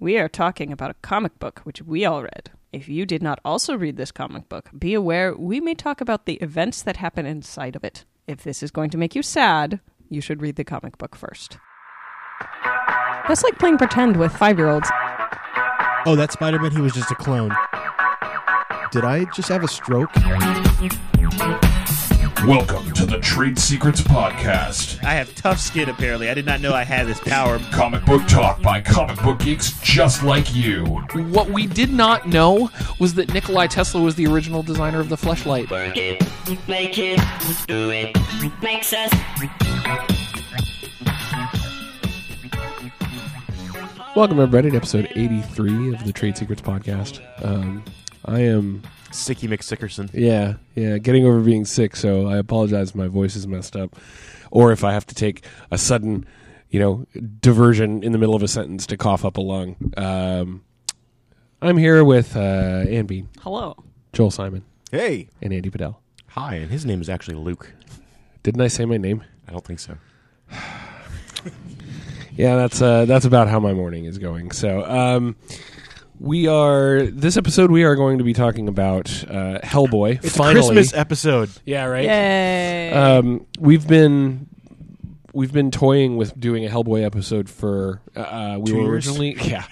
we are talking about a comic book which we all read. If you did not also read this comic book, be aware we may talk about the events that happen inside of it. If this is going to make you sad, you should read the comic book first. That's like playing pretend with five year olds. Oh, that Spider Man, he was just a clone. Did I just have a stroke? Welcome to the Trade Secrets Podcast. I have tough skin, apparently. I did not know I had this power. Comic book talk by comic book geeks just like you. What we did not know was that Nikolai Tesla was the original designer of the fleshlight. Work it, make it, do it, makes us. Welcome everybody to episode 83 of the Trade Secrets Podcast. Um, I am, Sicky McSickerson. yeah, yeah, getting over being sick, so I apologize if my voice is messed up, or if I have to take a sudden, you know, diversion in the middle of a sentence to cough up a lung. Um, I'm here with uh, Ann Bean, Hello. Joel Simon, Hey. and Andy Padell. Hi, and his name is actually Luke. Didn't I say my name? I don't think so. Yeah, that's uh, that's about how my morning is going. So, um, we are this episode. We are going to be talking about uh, Hellboy. It's finally. a Christmas episode. Yeah, right. Yay. Um, we've been we've been toying with doing a Hellboy episode for uh, uh, we Two were years? originally yeah.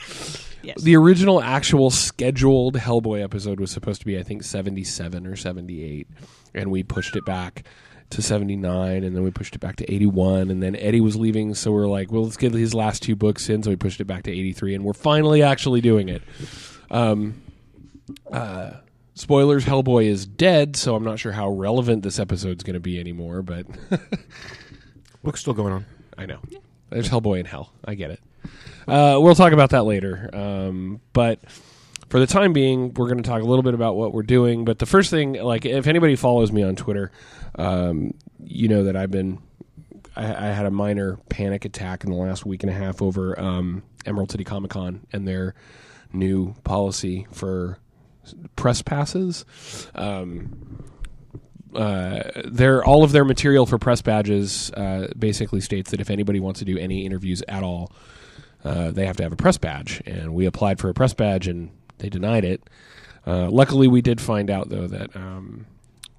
yes. The original actual scheduled Hellboy episode was supposed to be I think 77 or 78 and we pushed it back to 79 and then we pushed it back to 81 and then Eddie was leaving so we are like well let's get his last two books in so we pushed it back to 83 and we're finally actually doing it. Um uh spoilers Hellboy is dead so I'm not sure how relevant this episode's going to be anymore but Book's still going on. I know. There's Hellboy in hell. I get it. Uh, we'll talk about that later. Um, but for the time being, we're going to talk a little bit about what we're doing. But the first thing, like, if anybody follows me on Twitter, um, you know that I've been. I, I had a minor panic attack in the last week and a half over um, Emerald City Comic Con and their new policy for press passes. Um, uh, their all of their material for press badges uh, basically states that if anybody wants to do any interviews at all, uh, they have to have a press badge. And we applied for a press badge, and they denied it. Uh, luckily, we did find out though that um,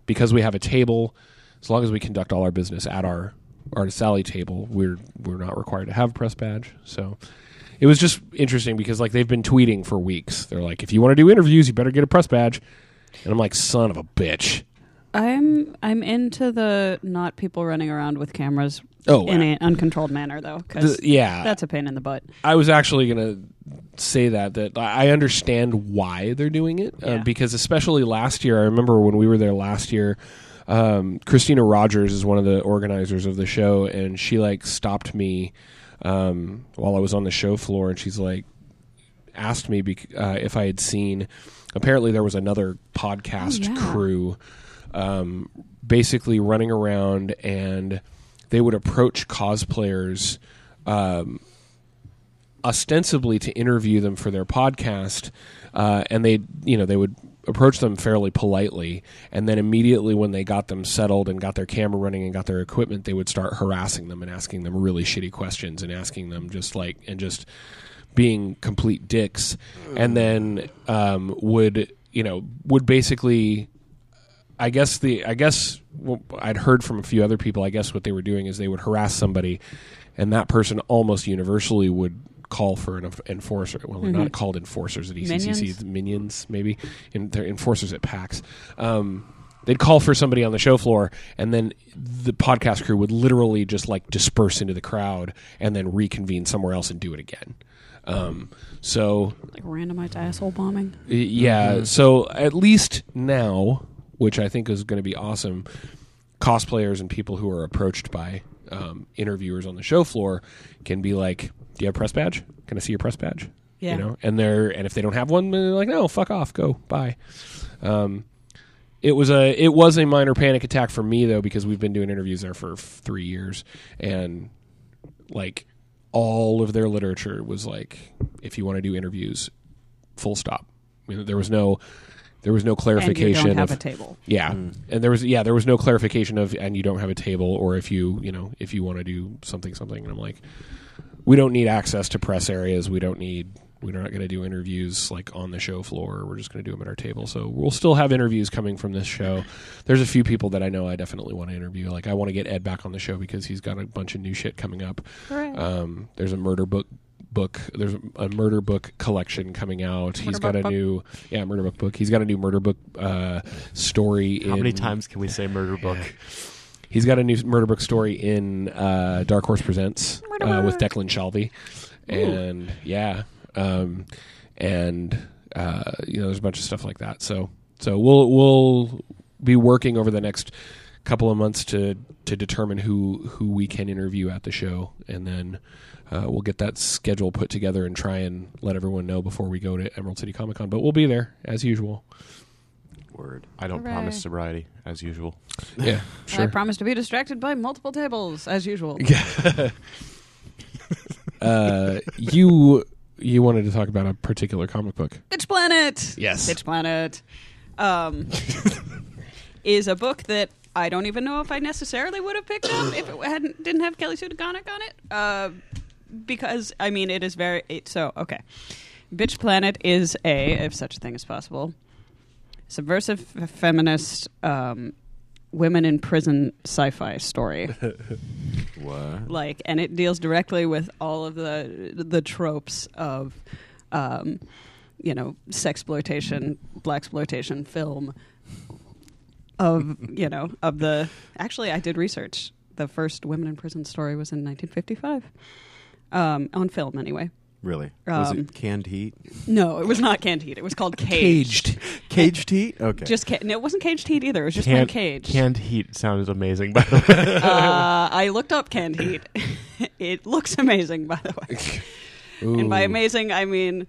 because we have a table, as long as we conduct all our business at our artist alley table, we're we're not required to have a press badge. So. It was just interesting because like they've been tweeting for weeks. They're like, if you want to do interviews, you better get a press badge. And I'm like, son of a bitch. I'm I'm into the not people running around with cameras Oh, in uh, an uncontrolled manner though, because The- yeah, that's a pain in the butt. I was actually going to say that that I I understand why they're doing it uh, Yeah. because especially last year, I remember when we were there last year. Um, Christina Rogers is one of the organizers of the show, and she like stopped me um, while I was on the show floor, and she's like asked me bec- uh, if I had seen. Apparently, there was another podcast Oh, yeah. crew um, basically running around, and they would approach cosplayers. Um, ostensibly to interview them for their podcast, uh, and they, you know, they would approach them fairly politely, and then immediately when they got them settled and got their camera running and got their equipment, they would start harassing them and asking them really shitty questions and asking them just like and just being complete dicks, and then um, would you know would basically I guess the I guess what I'd heard from a few other people. I guess what they were doing is they would harass somebody, and that person almost universally would call for an enforcer. Well, they're not called enforcers at ECCC, Minions? minions maybe, and they're enforcers at PAX. Um, they'd call for somebody on the show floor, and then the podcast crew would literally just like disperse into the crowd and then reconvene somewhere else and do it again. Um, so Like randomized asshole bombing. Yeah. So at least now, which I think is going to be awesome, cosplayers and people who are approached by um, interviewers on the show floor can be like, "Do you have a press badge? Can I see your press badge?" Yeah. You know, and they're and if they don't have one, they're like, "No, fuck off, go, bye." Um, it was a it was a minor panic attack for me though because we've been doing interviews there for f- three years and like all of their literature was like if you want to do interviews full stop I mean, there was no there was no And you clarification don't have of a table. yeah and there was yeah there was no clarification of and you don't have a table or if you you know if you want to do something something and i'm like we don't need access to press areas we don't need We're not going to do interviews like on the show floor. We're just going to do them at our table. So we'll still have interviews coming from this show. There's a few people that I know I definitely want to interview. Like I want to get Ed back on the show because he's got a bunch of new shit coming up. Hooray. Um, there's a murder book book. There's a murder book collection coming out. He's got book a book? new yeah murder book book. He's got a new murder book uh, story. How many times can we say murder book? He's got a new murder book story in uh, Dark Horse Presents uh, with Declan Shalvey, and yeah, um, and uh, you know, there's a bunch of stuff like that. So, so we'll we'll be working over the next couple of months to to determine who who we can interview at the show, and then uh, we'll get that schedule put together and try and let everyone know before we go to Emerald City Comic Con. But we'll be there as usual. Word. I don't Hooray. promise sobriety as usual. Yeah, I promise to be distracted by multiple tables as usual. uh, you you wanted to talk about a particular comic book. Bitch Planet. Yes. Bitch Planet. Um, is a book that I don't even know if I necessarily would have picked up if it hadn't didn't have Kelly Sue DeConnick on it. Uh, because I mean, it is very it, so okay. Bitch Planet is a, if such a thing is possible, subversive f- feminist um, women in prison sci-fi story. What? like and it deals directly with all of the the tropes of um you know sexploitation black exploitation film of you know of the actually i did research the first women in prison story was in 1955 um on film anyway Really? Was Um, it canned heat? no it was not canned heat it was called caged, Caged heat? Okay. just ca- no, it wasn't caged heat either it was just one Canned, cage canned heat sounds amazing, by the way. uh, I looked up canned heat. it looks amazing, by the way. And by amazing, I mean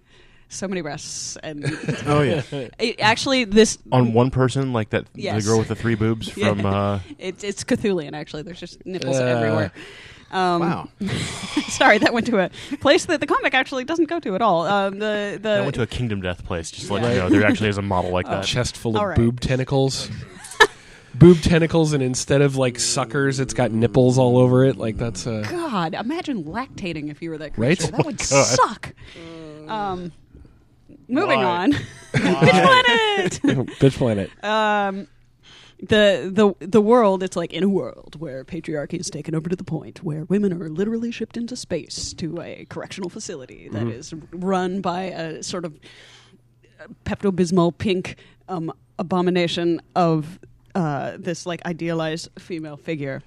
so many breasts. And oh yeah. it, actually, this On one person, like that, Yes. the girl with the three boobs Yeah. from. Uh, it, it's Cthulian. Actually, there's just nipples Uh. everywhere. Um, Wow. sorry, that went to a place that the comic actually doesn't go to at all. Um, the the I went to a Kingdom Death place, just to let Yeah. you know. There actually is a model like a that. chest full of All right. boob tentacles. boob tentacles, and instead of like suckers, it's got nipples all over it. Like that's uh, God, imagine lactating if you were that Right? creature. That would God. suck. Um, moving Why? on. Bitch Planet. bitch planet. um, the the the world it's like in a world where patriarchy is taken over to the point where women are literally shipped into space to a correctional facility that is run by a sort of Pepto Bismol pink um, abomination of uh, this like idealized female figure.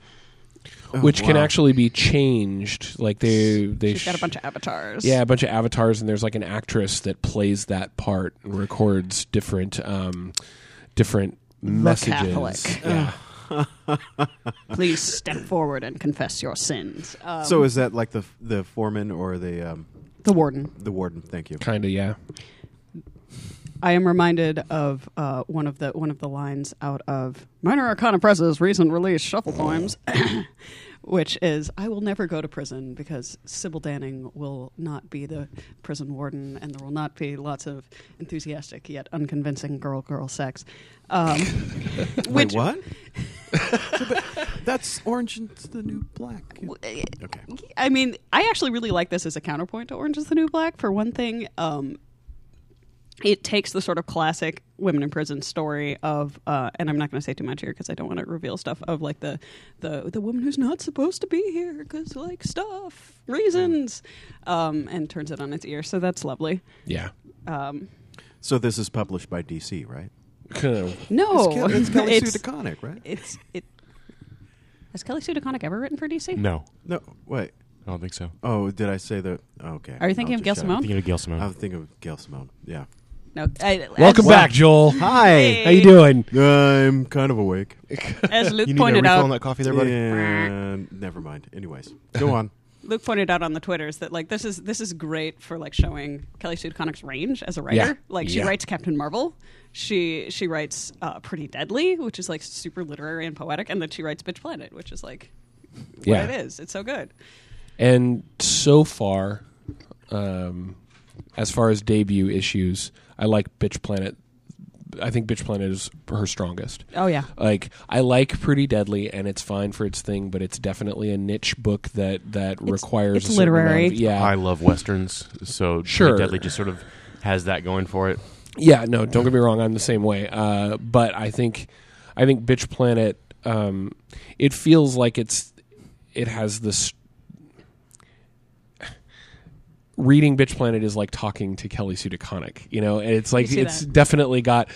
which can actually be changed. Like they they She's got a bunch of avatars. yeah a bunch of avatars, and there's like an actress that plays that part and records different um different messages. Catholic. Yeah. Please step forward and confess your sins. Um, so is that like the the foreman or the um, the warden. the warden? Thank you. Kind of, yeah. I am reminded of uh, one of the one of the lines out of Minor Arcana Press's recent release Shuffle Poems, which is "I will never go to prison because Sybil Danning will not be the prison warden, and there will not be lots of enthusiastic yet unconvincing girl girl sex." Um, Wait, which what? So, that's Orange is the New Black. Okay. I mean, I actually really like this as a counterpoint to Orange is the New Black. For one thing, um, it takes the sort of classic women in prison story of, uh, and I'm not going to say too much here because I don't want to reveal stuff of like the the the woman who's not supposed to be here because like stuff reasons, um, and turns it on its ear. So that's lovely. Yeah. Um, So this is published by DC, right? no, It's, Kel- it's Kelly Sue it's, DeConnick, right? it's it. Has Kelly Sue DeConnick ever written for DC? No, No, wait. I don't think so. Oh, did I say that? Okay. Are you thinking I'll of Gail just shut Simone? up. Thinking of Gail Simone. I'm thinking of Gail Simone. Yeah. No. I, Welcome as, back, Joel. Hi. How you doing? I'm kind of awake. As Luke you need a pointed refill out, on that coffee there, buddy? Yeah, never mind. Anyways, go on. Luke pointed out on the twitters that like this is this is great for like showing Kelly Sue DeConnick's range as a writer. Yeah. Like she Yeah. writes Captain Marvel, she she writes uh, Pretty Deadly, which is like super literary and poetic, and then she writes Bitch Planet, which is like what Yeah. it is. It's so good. And so far, um, as far as debut issues, I like Bitch Planet I think Bitch Planet is her strongest. Oh yeah. Like I like Pretty Deadly, and it's fine for its thing, but it's definitely a niche book that that requires it's a literary. of- yeah, I love westerns, so Sure. Pretty Deadly just sort of has that going for it. Yeah, no, don't get me wrong. I'm the same way. Uh, but I think, I think Bitch Planet. Um, it feels like it's, it has this. Reading Bitch Planet is like talking to Kelly Sue DeConnick, you know, and it's like it's that. definitely got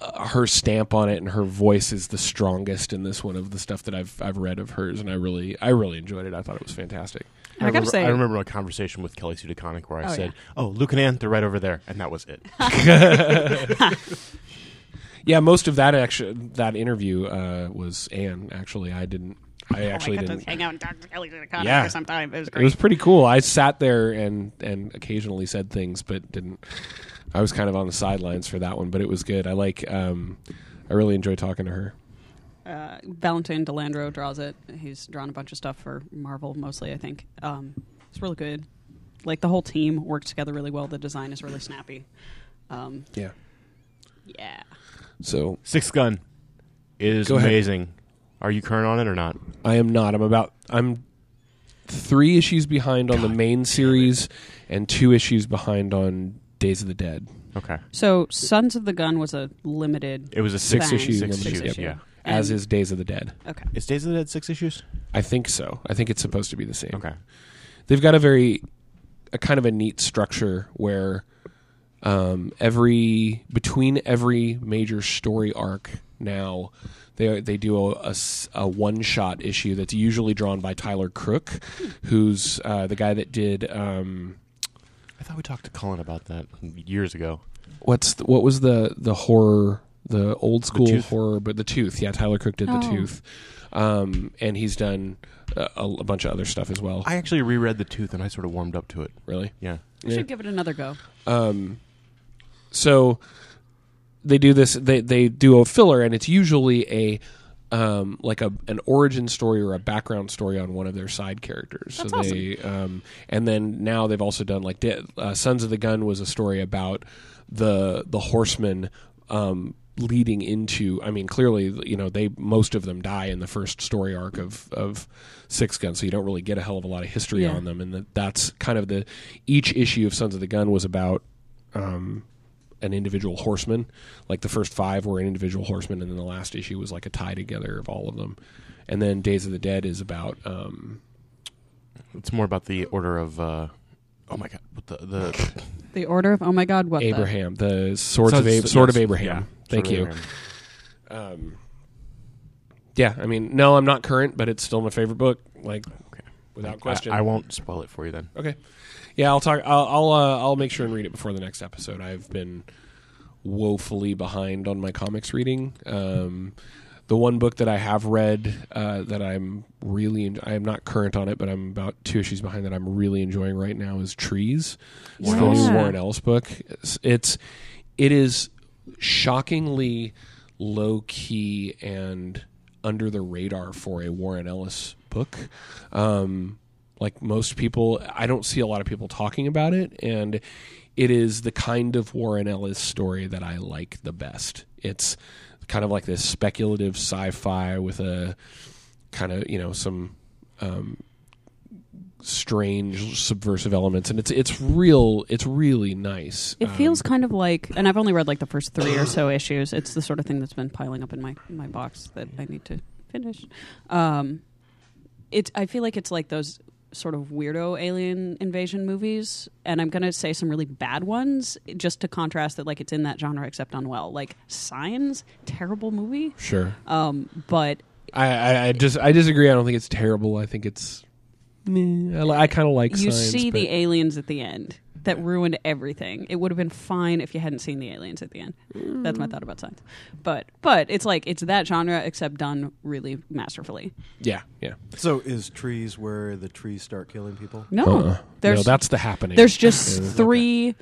uh, her stamp on it, and her voice is the strongest in this one of the stuff that I've I've read of hers, and I really I really enjoyed it. I thought it was fantastic. I, gotta remember, say, I remember a conversation with Kelly Sue DeConnick where I Oh, said, yeah. "Oh, Luke and Ann, they're right over there," and that was it. Yeah, most of that actually that interview uh, was Anne. Actually, I didn't. I actually didn't. hang out and talk to Kelly Connick Yeah. for some time. It was great. It was pretty cool. I sat there and and occasionally said things, but didn't. I was kind of on the sidelines for that one, but it was good. I like. Um, I really enjoy talking to her. uh, Valentine De Landro draws it. He's drawn a bunch of stuff for Marvel, mostly, I think. Um, it's really good. Like the whole team works together really well. The design is really snappy. Um, Yeah. yeah. So Sixth Gun is Go ahead. amazing. Are you current on it or not? I am not. I'm about. I'm three issues behind on the main series, and two issues behind on Days of the Dead. Okay, So Sons of the Gun was a limited. it was a Six Fine. issue. Six limited, issues, yep. yeah. As And- is Days of the Dead. Okay. Is Days of the Dead six issues? I think so. I think it's supposed to be the same. Okay, they've got a very a kind of a neat structure where um, every between every major story arc now they they do a, one shot issue that's usually drawn by Tyler Crook, who's uh, the guy that did um, I thought we talked to Cullen about that years ago. what's the, what was the the horror the old school Tooth? horror but the tooth yeah Tyler Crook did the Oh. tooth um, and he's done a, a bunch of other stuff as well I actually reread The Tooth and I sort of warmed up to it. really Yeah, You Yeah. should give it another go. Um, so they do this. They they do a filler, and it's usually a um, like a an origin story or a background story on one of their side characters. That's so they um, and then now they've also done like uh, Sons of the Gun was a story about the the horsemen. Um, leading into i mean clearly you know they most of them die in the first story arc of of Sixth Gun so you don't really get a hell of a lot of history Yeah. on them and that that's kind of the each issue of sons of the gun was about um, an individual horseman. Like the first five were an individual horseman, and then the last issue was like a tie together of all of them. And then Days of the Dead is about um, it's more about the order of. Uh, oh my god, what the the The Order of Oh my God, what Abraham, the swords of Sons- Ab- sword of Abraham. yeah, Thank Sword you. Abraham. Um, yeah, I mean, no, I'm not current, but it's still my favorite book. Like, Okay. without I- question. I, won't spoil it for you then. Okay. Yeah, I'll talk. I'll I'll, uh, I'll make sure and read it before the next episode. I've been woefully behind on my comics reading. Um, the one book that I have read uh, that I'm really I am not current on it, but I'm about two issues behind that I'm really enjoying right now is Trees. It's the new Warren Ellis book. It's, it's it is shockingly low key and under the radar for a Warren Ellis book. Um, like most people, I don't see a lot of people talking about it, and it is the kind of Warren Ellis story that I like the best. It's kind of like this speculative sci-fi with a kind of you know some um, strange subversive elements, and it's it's real. It's really nice. It Um, feels kind of like, and I've only read like the first three or so issues. It's the sort of thing that's been piling up in my in my box that I need to finish. Um, it I feel like it's like those sort of weirdo alien invasion movies, and I'm gonna say some really bad ones just to contrast that like it's in that genre except unwell. Like Signs, terrible movie. sure. Um, but I, I, I just I disagree. I don't think it's terrible. I think it's. I, I kind of like. you Signs, see the aliens at the end that ruined everything. It would have been fine if you hadn't seen the aliens at the end. That's my thought about science. But but it's like it's that genre except done really masterfully. yeah, yeah. So is trees where the trees start killing people? No, Uh-uh. there's no, that's the happening. there's just three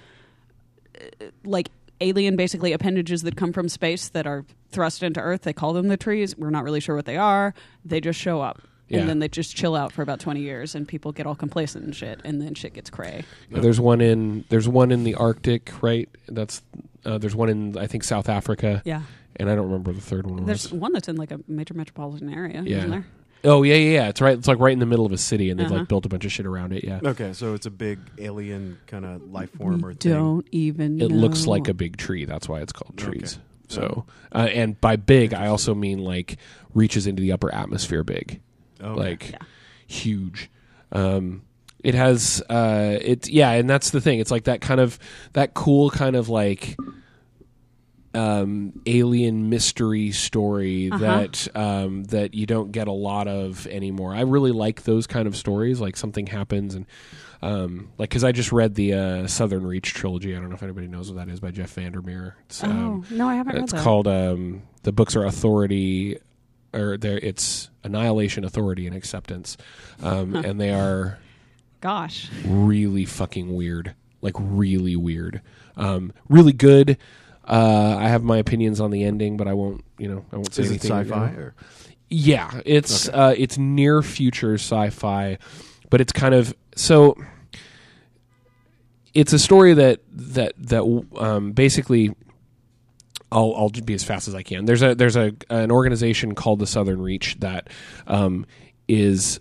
uh, like alien basically appendages that come from space that are thrust into Earth. They call them the trees. We're not really sure what they are. They just show up. Yeah. And then they just chill out for about twenty years, and people get all complacent and shit, and then shit gets cray. There's one in there's one in the Arctic, right? That's Uh, there's one in I think South Africa, Yeah. and I don't remember the third one. There's Was. one that's in like a major metropolitan area, Yeah. isn't there? Oh yeah, yeah, yeah. It's right. It's like right in the middle of a city, and they've Uh-huh. like built a bunch of shit around it. Yeah, Okay, so it's a big alien kind of life form or thing. don't even. it looks like a big tree. That's why it's called Okay. trees. So, uh, and by big, I also mean like reaches into the upper atmosphere. Big, Okay. like Yeah. huge. Um, it has uh, it's yeah, and that's the thing. It's like that kind of that cool kind of like um, alien mystery story Uh-huh. that um, that you don't get a lot of anymore. I really like those kind of stories. Like something happens and. Um, like, because I just read the uh, Southern Reach trilogy. I don't know if anybody knows what that is by Jeff Vandermeer. It's, Oh um, no, I haven't read it's that. called um, the books are authority or there it's annihilation authority and acceptance um, and they are Gosh, really fucking weird like really weird um, really good uh, i have my opinions on the ending but i won't you know i won't say Is it anything sci-fi you know. or Yeah, it's uh, it's near future sci-fi, but it's kind of so. It's a story that that that um, basically. I'll I'll be as fast as I can. There's a there's a an organization called the Southern Reach that um, is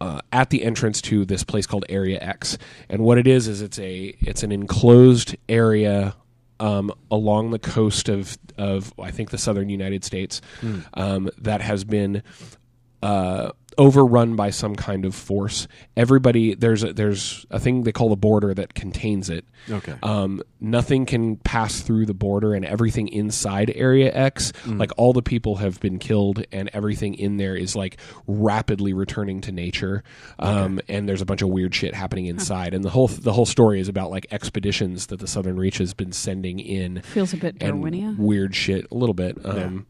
uh, at the entrance to this place called Area X, and what it is is it's a it's an enclosed area um, along the coast of of I think the southern United States um, that has been uh, overrun by some kind of force. Everybody there's a, there's a thing they call the border that contains it. Okay. Um, nothing can pass through the border, and everything inside Area X, like all the people have been killed, and everything in there is like rapidly returning to nature. Um, and there's a bunch of weird shit happening inside, and the whole the whole story is about like expeditions that the Southern Reach has been sending in feels a bit and Darwinia. weird shit a little bit. Um,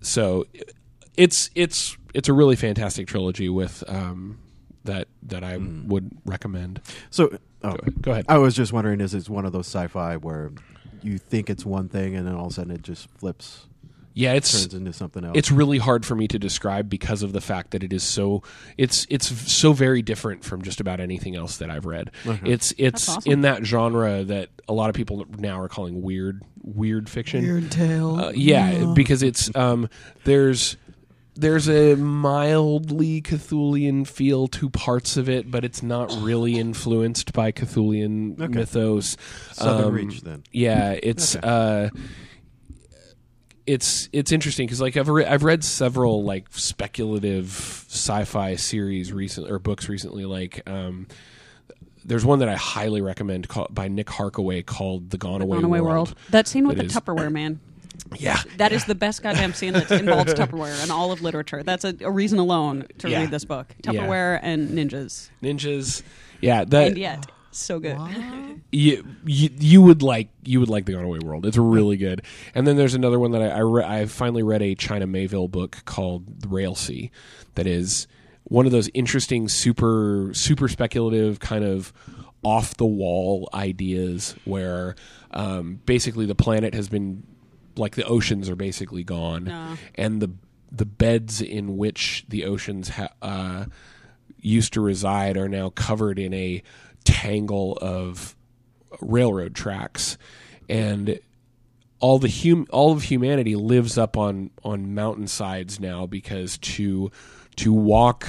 So it's it's it's a really fantastic trilogy with um, that that I would recommend. so, oh, Go, go ahead. I was just wondering, is it one of those sci-fi where you think it's one thing and then all of a sudden it just flips, yeah, it's turns into something else? it's really hard for me to describe because of the fact that it is so it's it's so very different from just about anything else that I've read. It's it's awesome. in that genre that a lot of people now are calling weird weird fiction. Weird tale. Uh, yeah, because it's um there's there's a mildly Cthulhian feel to parts of it, but it's not really influenced by Cthulhian Okay. mythos. Southern Um, Reach then. Yeah, it's Okay. uh it's it's interesting because like I've re- I've read several like speculative sci-fi series recent or books recently like um there's one that I highly recommend called, by Nick Harkaway called The Gone Away, Gone Away World. World. That scene with That the is- Tupperware man. Yeah. That is the best goddamn scene that involves Tupperware in all of literature. That's a, a reason alone to Yeah. read this book. Yeah. Tupperware and ninjas. Ninjas. Yeah, that and yet, so good. you, you you would like you would like the Gone Away World. It's really good. And then there's another one that I I, re- I finally read a China Miéville book called the Railsea that is one of those interesting super super speculative kind of off the wall ideas where um, basically the planet has been like the oceans are basically gone Ah. and the the beds in which the oceans ha- uh, used to reside are now covered in a tangle of railroad tracks and all the hum- all of humanity lives up on on mountainsides now because to to walk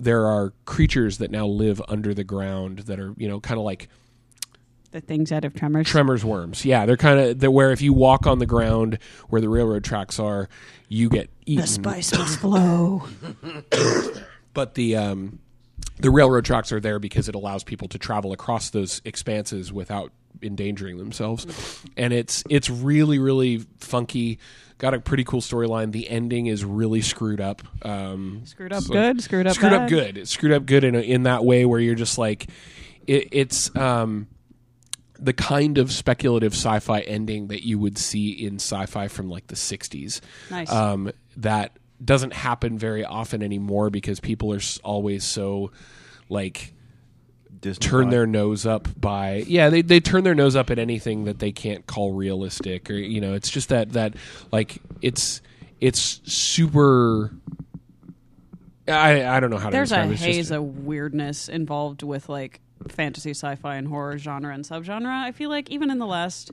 there are creatures that now live under the ground that are you know kind of like The things out of Tremors. tremors worms yeah they're kind of they're where if you walk on the ground where the railroad tracks are you get eaten the must flow. but the um, the railroad tracks are there because it allows people to travel across those expanses without endangering themselves, and it's it's really really funky. Got a pretty cool storyline. The ending is really screwed up. Um, Screwed up so- good, screwed up screwed up good. It's screwed up good in a, in that way where you're just like, it, it's um, the kind of speculative sci-fi ending that you would see in sci-fi from like the '60s Nice. um, that doesn't happen very often anymore because people are always so like Disney turn their nose up by yeah they, they turn their nose up at anything that they can't call realistic or you know it's just that that like it's it's super I I don't know how to There's a describe it. It's just- haze of weirdness involved with like fantasy, sci-fi, and horror genre and subgenre. I feel like even in the last.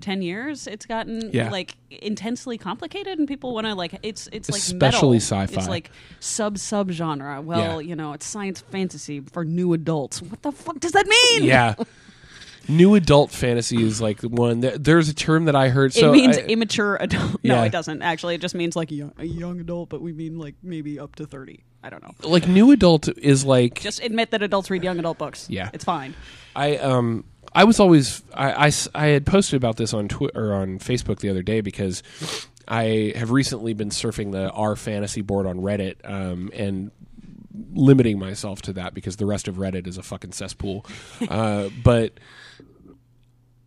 10 years it's gotten Yeah. like intensely complicated and people want to like it's it's like Especially metal. sci-fi. it's like sub sub genre well Yeah. you know it's science fantasy for new adults what the fuck does that mean yeah. New adult fantasy is like one. There, there's a term that I heard. So it means I- immature adult. No, Yeah. it doesn't. Actually, it just means like a young, a young adult, but we mean like maybe up to 30. I don't know. like new adult is like Just admit that adults read young adult books. Yeah. It's fine. I um I was always I, I, I had posted about this on Twitter or on Facebook the other day because I have recently been surfing the R fantasy board on Reddit um, and limiting myself to that because the rest of Reddit is a fucking cesspool. uh, but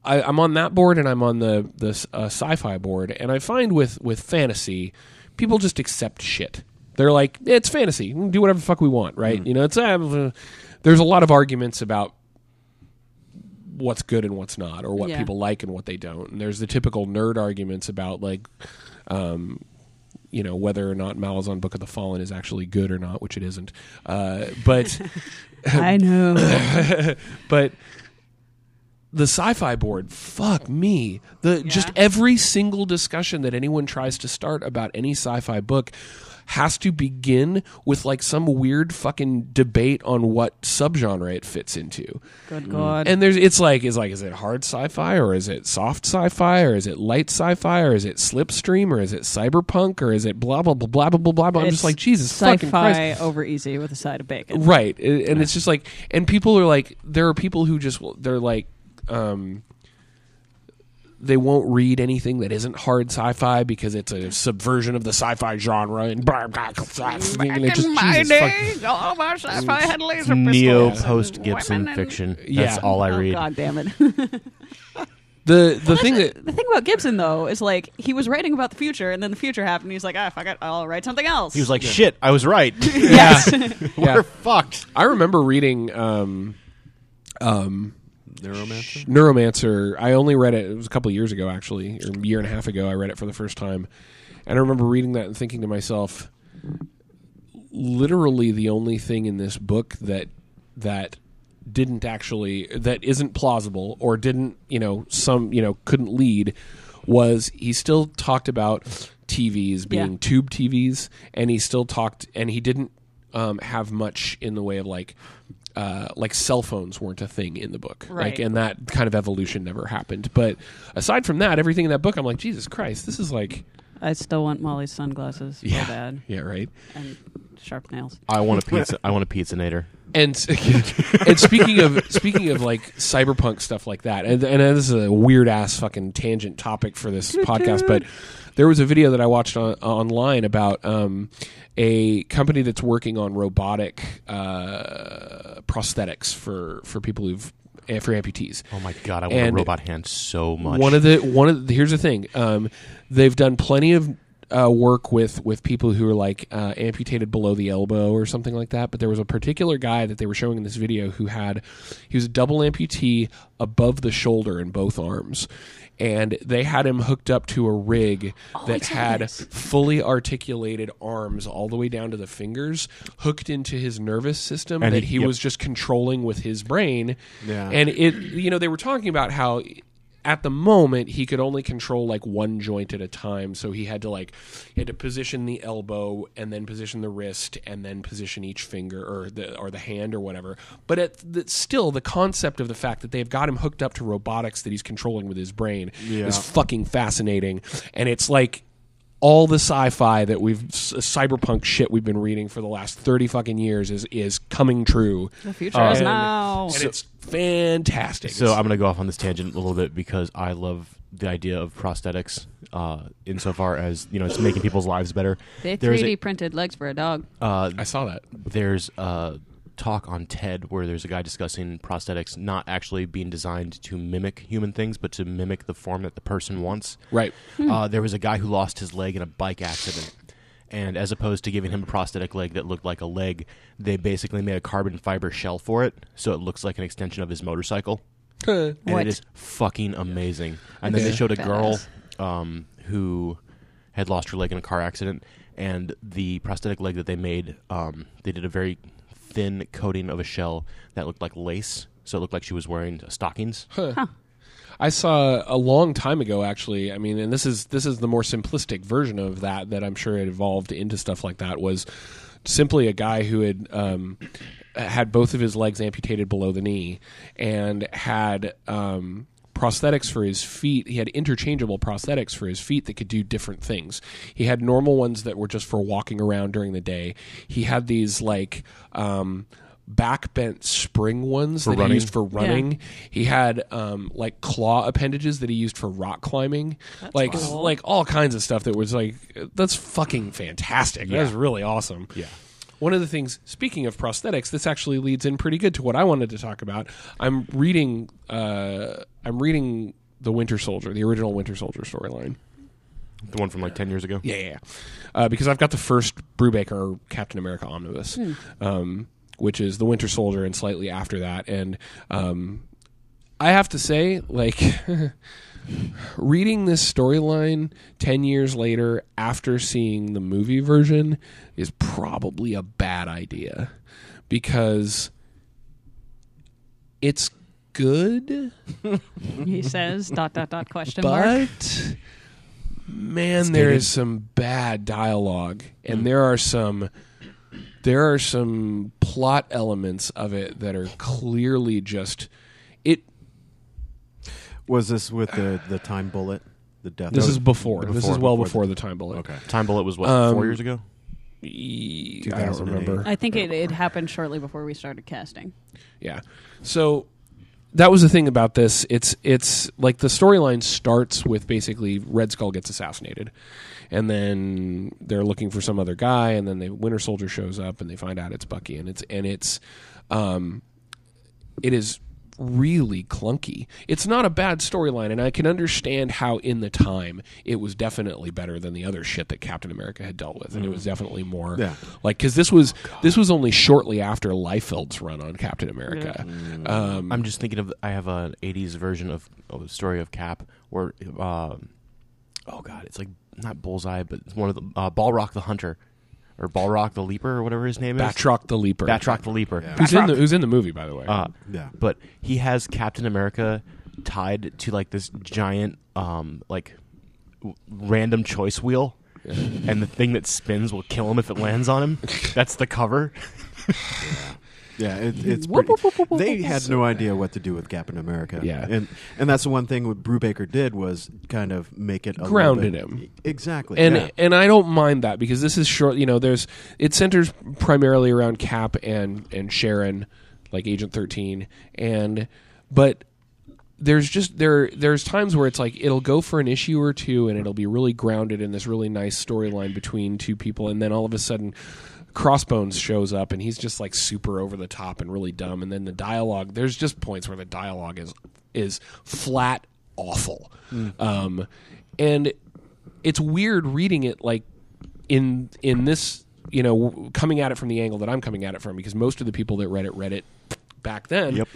I, I'm on that board and I'm on the the uh, sci-fi board, and I find with with fantasy, people just accept shit. They're like, it's fantasy, we can do whatever the fuck we want, right? You know, it's uh, there's a lot of arguments about what's good and what's not, or what Yeah. people like and what they don't. And there's the typical nerd arguments about like, um, you know, whether or not Malazan Book of the Fallen is actually good or not, which it isn't. Uh, but I know. but the sci-fi board, fuck me. The just every single discussion that anyone tries to start about any sci-fi book has to begin with like some weird fucking debate on what subgenre it fits into. Good God. And there's it's like is like is it hard sci-fi or is it soft sci-fi or is it light sci-fi or is it slipstream or is it cyberpunk or is it blah blah blah blah blah blah blah. blah. I'm It's just like Jesus fucking Christ. sci-fi over easy with a side of bacon. Right. And it's just like and people are like there are people who just they're like um they won't read anything that isn't hard sci-fi because it's a subversion of the sci-fi genre and blah, blah, blah, blah, and it just, Jesus, fuck- all of our sci-fi had laser Neo post Gibson fiction. That's Yeah. all I Oh, read. God damn it. the the thing that the thing about Gibson though is like he was writing about the future and then the future happened. He's like, ah, fuck it, I'll write something else. He was like, "Shit, I was right. yes. We're fucked." I remember reading um um Neuromancer. Neuromancer. I only read it. It was a couple of years ago, actually, or a year and a half ago. I read it for the first time, and I remember reading that and thinking to myself, literally, the only thing in this book that that didn't actually that isn't plausible or didn't you know some you know couldn't lead was he still talked about TVs being Yeah. tube TVs, and he still talked, and he didn't um, have much in the way of like. Uh, like cell phones weren't a thing in the book, like, Right. and that kind of evolution never happened. But aside from that, everything in that book, I'm like, Jesus Christ, this is like, I still want Molly's sunglasses yeah, bad yeah, right. and sharp nails. I want a pizza. I want a pizzanator. And and speaking of speaking of like cyberpunk stuff like that, and, and this is a weird ass fucking tangent topic for this podcast, but there was a video that I watched on, online about um, a company that's working on robotic uh, prosthetics for for people who've eh, for amputees. Oh my god, I want And a robot hand so much. One of the one of the, here's the thing. Um, they've done plenty of uh, work with with people who are like uh, amputated below the elbow or something like that. But there was a particular guy that they were showing in this video who had he was a double amputee above the shoulder in both arms. And they had him hooked up to a rig that had this. fully articulated arms all the way down to the fingers, hooked into his nervous system And that he- he yep. was just controlling with his brain. Yeah. And it, you know, they were talking about how at the moment he could only control like one joint at a time. So he had to like he had to position the elbow and then position the wrist and then position each finger or the or the hand or whatever. But at the, still the concept of the fact that they've got him hooked up to robotics that he's controlling with his brain is fucking fascinating. And it's like all the sci-fi that we've s- cyberpunk shit we've been reading for the last 30 fucking years is is coming true The future is and, now. and it's fantastic So I'm going to go off on this tangent a little bit because I love the idea of prosthetics, uh, insofar as you know it's making people's lives better. They 3D a- printed legs for a dog. Uh, I saw that there's a talk on TED where there's a guy discussing prosthetics not actually being designed to mimic human things, but to mimic the form that the person wants. right Uh, there was a guy who lost his leg in a bike accident. And as opposed to giving him a prosthetic leg that looked like a leg, they basically made a carbon fiber shell for it, so it looks like an extension of his motorcycle. and What? it is fucking amazing. And then they showed a girl um, who had lost her leg in a car accident, and the prosthetic leg that they made, um, they did a very thin coating of a shell that looked like lace. So it looked like she was wearing stockings. I saw a long time ago, actually. I mean, and this is this is the more simplistic version of that that I'm sure it evolved into stuff like that. Was simply a guy who had um, had both of his legs amputated below the knee and had um, prosthetics for his feet. He had interchangeable prosthetics for his feet that could do different things. He had normal ones that were just for walking around during the day. He had these like. Um, back bent spring ones that running? he used for running. He had um, like claw appendages that he used for rock climbing, like cool. like all kinds of stuff that was like that's fucking fantastic. That's really awesome. Yeah. One of the things, speaking of prosthetics, this actually leads in pretty good to what I wanted to talk about. I'm reading, uh, I'm reading the Winter Soldier, the original Winter Soldier storyline. The one from like 10 years ago. Yeah, yeah. yeah. Uh, because I've got the first Brubaker Captain America omnibus, um, which is the Winter Soldier, and slightly after that. And um, I have to say, like, reading this storyline ten years later after seeing the movie version is probably a bad idea because it's good He says dot dot dot question mark. but man there is some bad dialogue and mm. there are some there are some plot elements of it that are clearly just it Was this with the the time bullet? The death. this is before, this is well before before the- the time bullet Okay. Time Bullet was what, Um, four years ago? I don't 2008. remember I think it, it happened shortly before we started casting. Yeah. So that was the thing about this. It's it's like the storyline starts with basically Red Skull gets assassinated, and then they're looking for some other guy, and then the Winter Soldier shows up, and they find out it's Bucky, and it's and it's um, it is really clunky. It's not a bad storyline, and I can understand how in the time it was definitely better than the other shit that Captain America had dealt with, and it was definitely more Yeah. like because this was this was only shortly after Liefeld's run on Captain America. Um, I'm just thinking of. I have an '80s version of, of the story of Cap, where, um, oh god, it's like not Bullseye, but it's one of the uh, Balrock the Hunter, or Balrock the Leaper, or whatever his name is. Batroc the Leaper, Batroc the Leaper. who's in the who's in the movie by the way. Uh, Yeah. But he has Captain America tied to like this giant, um, like w- random choice wheel, and the thing that spins will kill him if it lands on him. That's the cover. Yeah, it, it's pretty. They had no idea what to do with Captain America. Yeah. and and that's the one thing what Brubaker did was kind of make it Grounded bit- him. exactly. and yeah. and I don't mind that because this is short. You know, there's it centers primarily around Cap and and Sharon, like Agent Thirteen, and but there's just there there's times where it's like it'll go for an issue or two and it'll be really grounded in this really nice storyline between two people, and then all of a sudden. Crossbones shows up and he's just like super over the top and really dumb. And then the dialogue there's just points where the dialogue is is flat awful. Um, and it's weird reading it like in in this you know coming at it from the angle that I'm coming at it from because most of the people that read it read it back then Yep.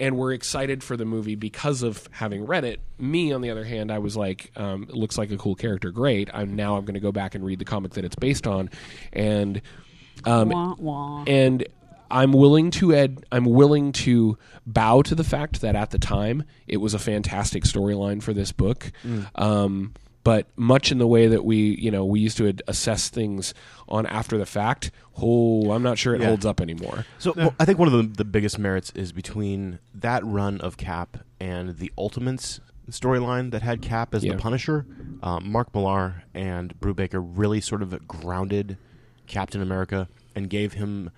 and were excited for the movie because of having read it. Me on the other hand I was like um, it looks like a cool character. Great. I'm now I'm going to go back and read the comic that it's based on. And um, Wah, wah. and I'm willing to ed, I'm willing to bow to the fact that at the time it was a fantastic storyline for this book. Um, but much in the way that we, you know, we used to ad- assess things on after the fact, oh, I'm not sure it Yeah. holds up anymore. So well, I think one of the, the biggest merits is between that run of Cap and the Ultimates storyline that had Cap as Yeah. the Punisher. Um, Mark Millar and Brubaker really sort of grounded Captain America and gave him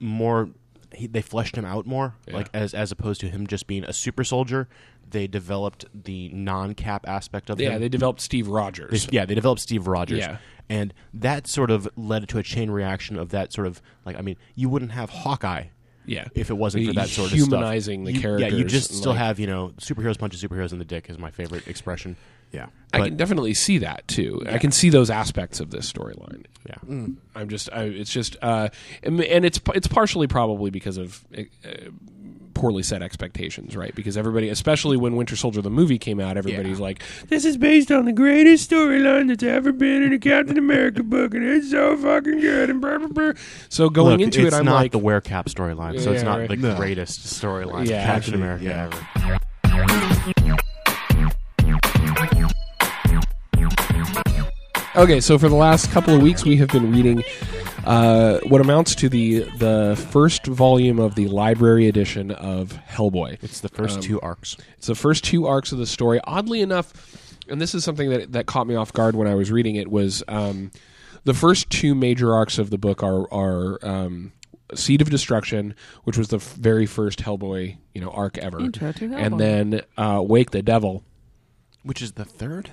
more. He, they fleshed him out more, Yeah. like as as opposed to him just being a super soldier. They developed the non-Cap aspect of it. Yeah, him. they developed Steve Rogers. They- yeah, they developed Steve Rogers. Yeah. And that sort of led to a chain reaction of that sort of like I mean, you wouldn't have Hawkeye yeah, if it wasn't for that sort of humanizing stuff. the You- characters. Yeah, you just still like- have, you know, superheroes punching superheroes in the dick is my favorite expression. Yeah. I but- can definitely see that too. I can see those aspects of this storyline. Yeah. I'm just, I, it's just, uh, and and it's it's partially probably because of uh, poorly set expectations, right? Because everybody, especially when Winter Soldier the movie came out, everybody's like, "This is based on the greatest storyline that's ever been in a Captain America book, and it's so fucking good." And blah, blah, blah. so going Look, into it's it, I'm not like, the wear-cap storyline, so it's not right. the No. greatest storyline Yeah, Captain actually, America yeah. ever. Okay, so for the last couple of weeks, we have been reading uh, what amounts to the the first volume of the library edition of Hellboy. It's the first Um, two arcs. It's the first two arcs of the story. Oddly enough, and this is something that that caught me off guard when I was reading it was um, the first two major arcs of the book are are um, Seed of Destruction, which was the f- very first Hellboy you know arc ever, Intro to Hellboy. and then uh, Wake the Devil. Which is the third?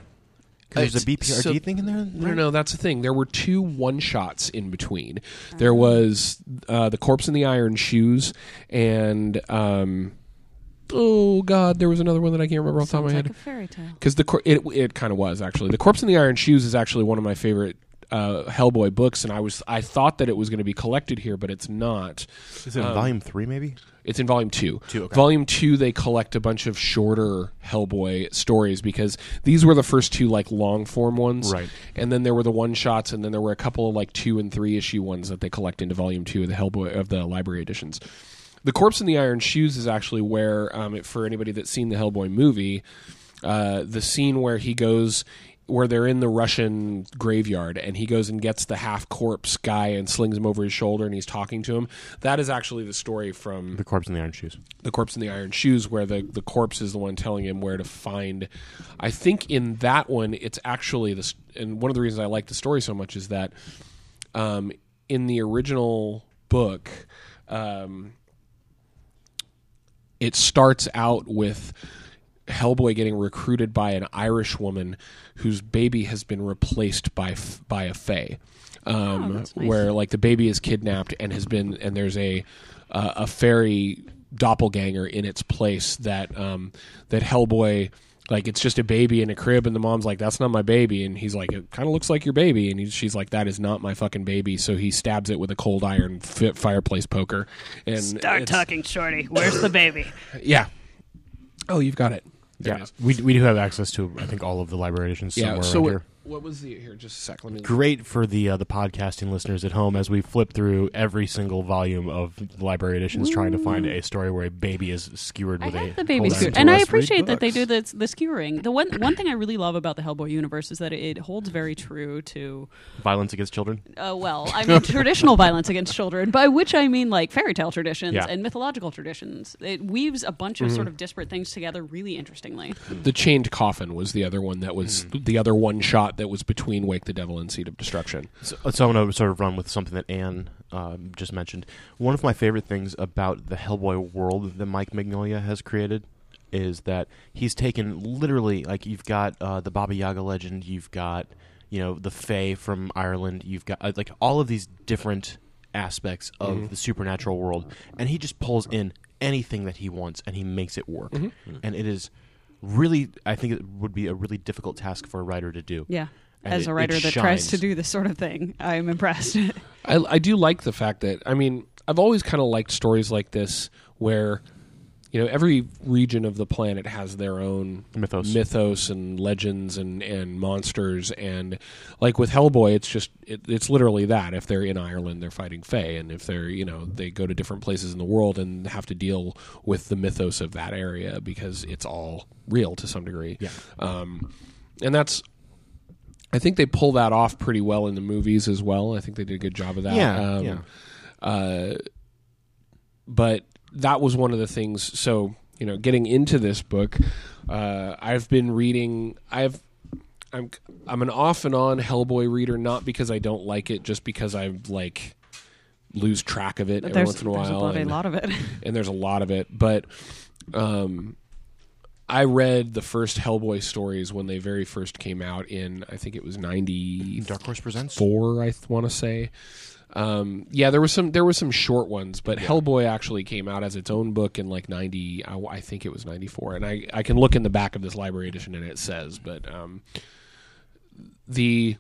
There's a BPRD so- thing in there. No, no, that's the thing. There were two one shots in between. There was uh, the corpse in the iron shoes, and um, oh god, there was another one that I can't remember off the top of Sounds my like head a fairy tale. because the cor- it it kind of was actually the corpse in the iron shoes is actually one of my favorite uh, Hellboy books, and I was I thought that it was going to be collected here, but it's not. Is it in Um, volume three? Maybe. It's in volume two. Two, okay. Volume two, they collect a bunch of shorter Hellboy stories because these were the first two like long form ones, Right. And then there were the one shots, and then there were a couple of like two and three issue ones that they collect into volume two of the Hellboy of the library editions. The Corpse in the Iron Shoes is actually where, um, it, for anybody that's seen the Hellboy movie, uh, the scene where he goes where they're in the Russian graveyard and he goes and gets the half corpse guy and slings him over his shoulder and he's talking to him. That is actually the story from The corpse in the iron shoes. the corpse in the iron shoes where the, the corpse is the one telling him where to find i think in that one it's actually this and one of the reasons i like the story so much is that um, in the original book um, it starts out with Hellboy getting recruited by an Irish woman whose baby has been replaced by f- by a Fae. Um, that's nice. Where like the baby is kidnapped and has been and there's a uh, a fairy doppelganger in its place that um, that Hellboy like it's just a baby in a crib and the mom's like that's not my baby and he's like it kind of looks like your baby and he's, she's like that is not my fucking baby so he stabs it with a cold iron fi- fireplace poker and Start talking, Shorty. Where's the baby? yeah oh you've got it There Yeah, we we do have access to I think all of the library editions Yeah. somewhere So around what, here. What was the here? Just a sec. Let me. Great for the uh, the podcasting listeners at home as we flip through every single volume of the library editions, trying to find a story where a baby is skewered I with a have the baby cold skewer, iron. and I appreciate that they do the the skewering. The one one thing I really love about the Hellboy universe is that it holds very true to violence against children. uh, well, I mean traditional violence against children, by which I mean like fairy tale traditions Yeah. and mythological traditions. It weaves a bunch of sort of disparate things together really interestingly. The chained coffin was the other one that was the other one shot that was between Wake the Devil and Seed of Destruction. So, so I'm going to sort of run with something that Anne um, just mentioned. One of my favorite things about the Hellboy world that Mike Mignola has created is that he's taken literally like you've got uh, the Baba Yaga legend, you've got you know the Fae from Ireland, you've got uh, like all of these different aspects of the supernatural world, and he just pulls in anything that he wants and he makes it work, and it is really I think it would be a really difficult task for a writer to do. Yeah. And As it- a writer that tries to do this sort of thing, I'm impressed. I, I do like the fact that I mean I've always kind of liked stories like this where you know every region of the planet has their own Mythos. mythos and legends and, and monsters and like with Hellboy it's just it, it's literally that if they're in Ireland they're fighting Fae and if they're you know they go to different places in the world and have to deal with the mythos of that area because it's all real to some degree Yeah. um, and that's I think they pull that off pretty well in the movies as well. I think they did a good job of that. Yeah, Um, yeah. Uh, but that was one of the things. So you know, getting into this book, uh, I've been reading. I've I'm I'm an off and on Hellboy reader, not because I don't like it, just because I like lose track of it every once in a while. there's while. a bloody and- lot of it. and there's a lot of it. But um, I read the first Hellboy stories when they very first came out in I think it was ninety Dark Horse presents. four. I th- want to say. Um, yeah, there was some there was some short ones, but Hellboy actually came out as its own book in like ninety. I, I think it was ninety four, and I I can look in the back of this library edition and it says, but um, the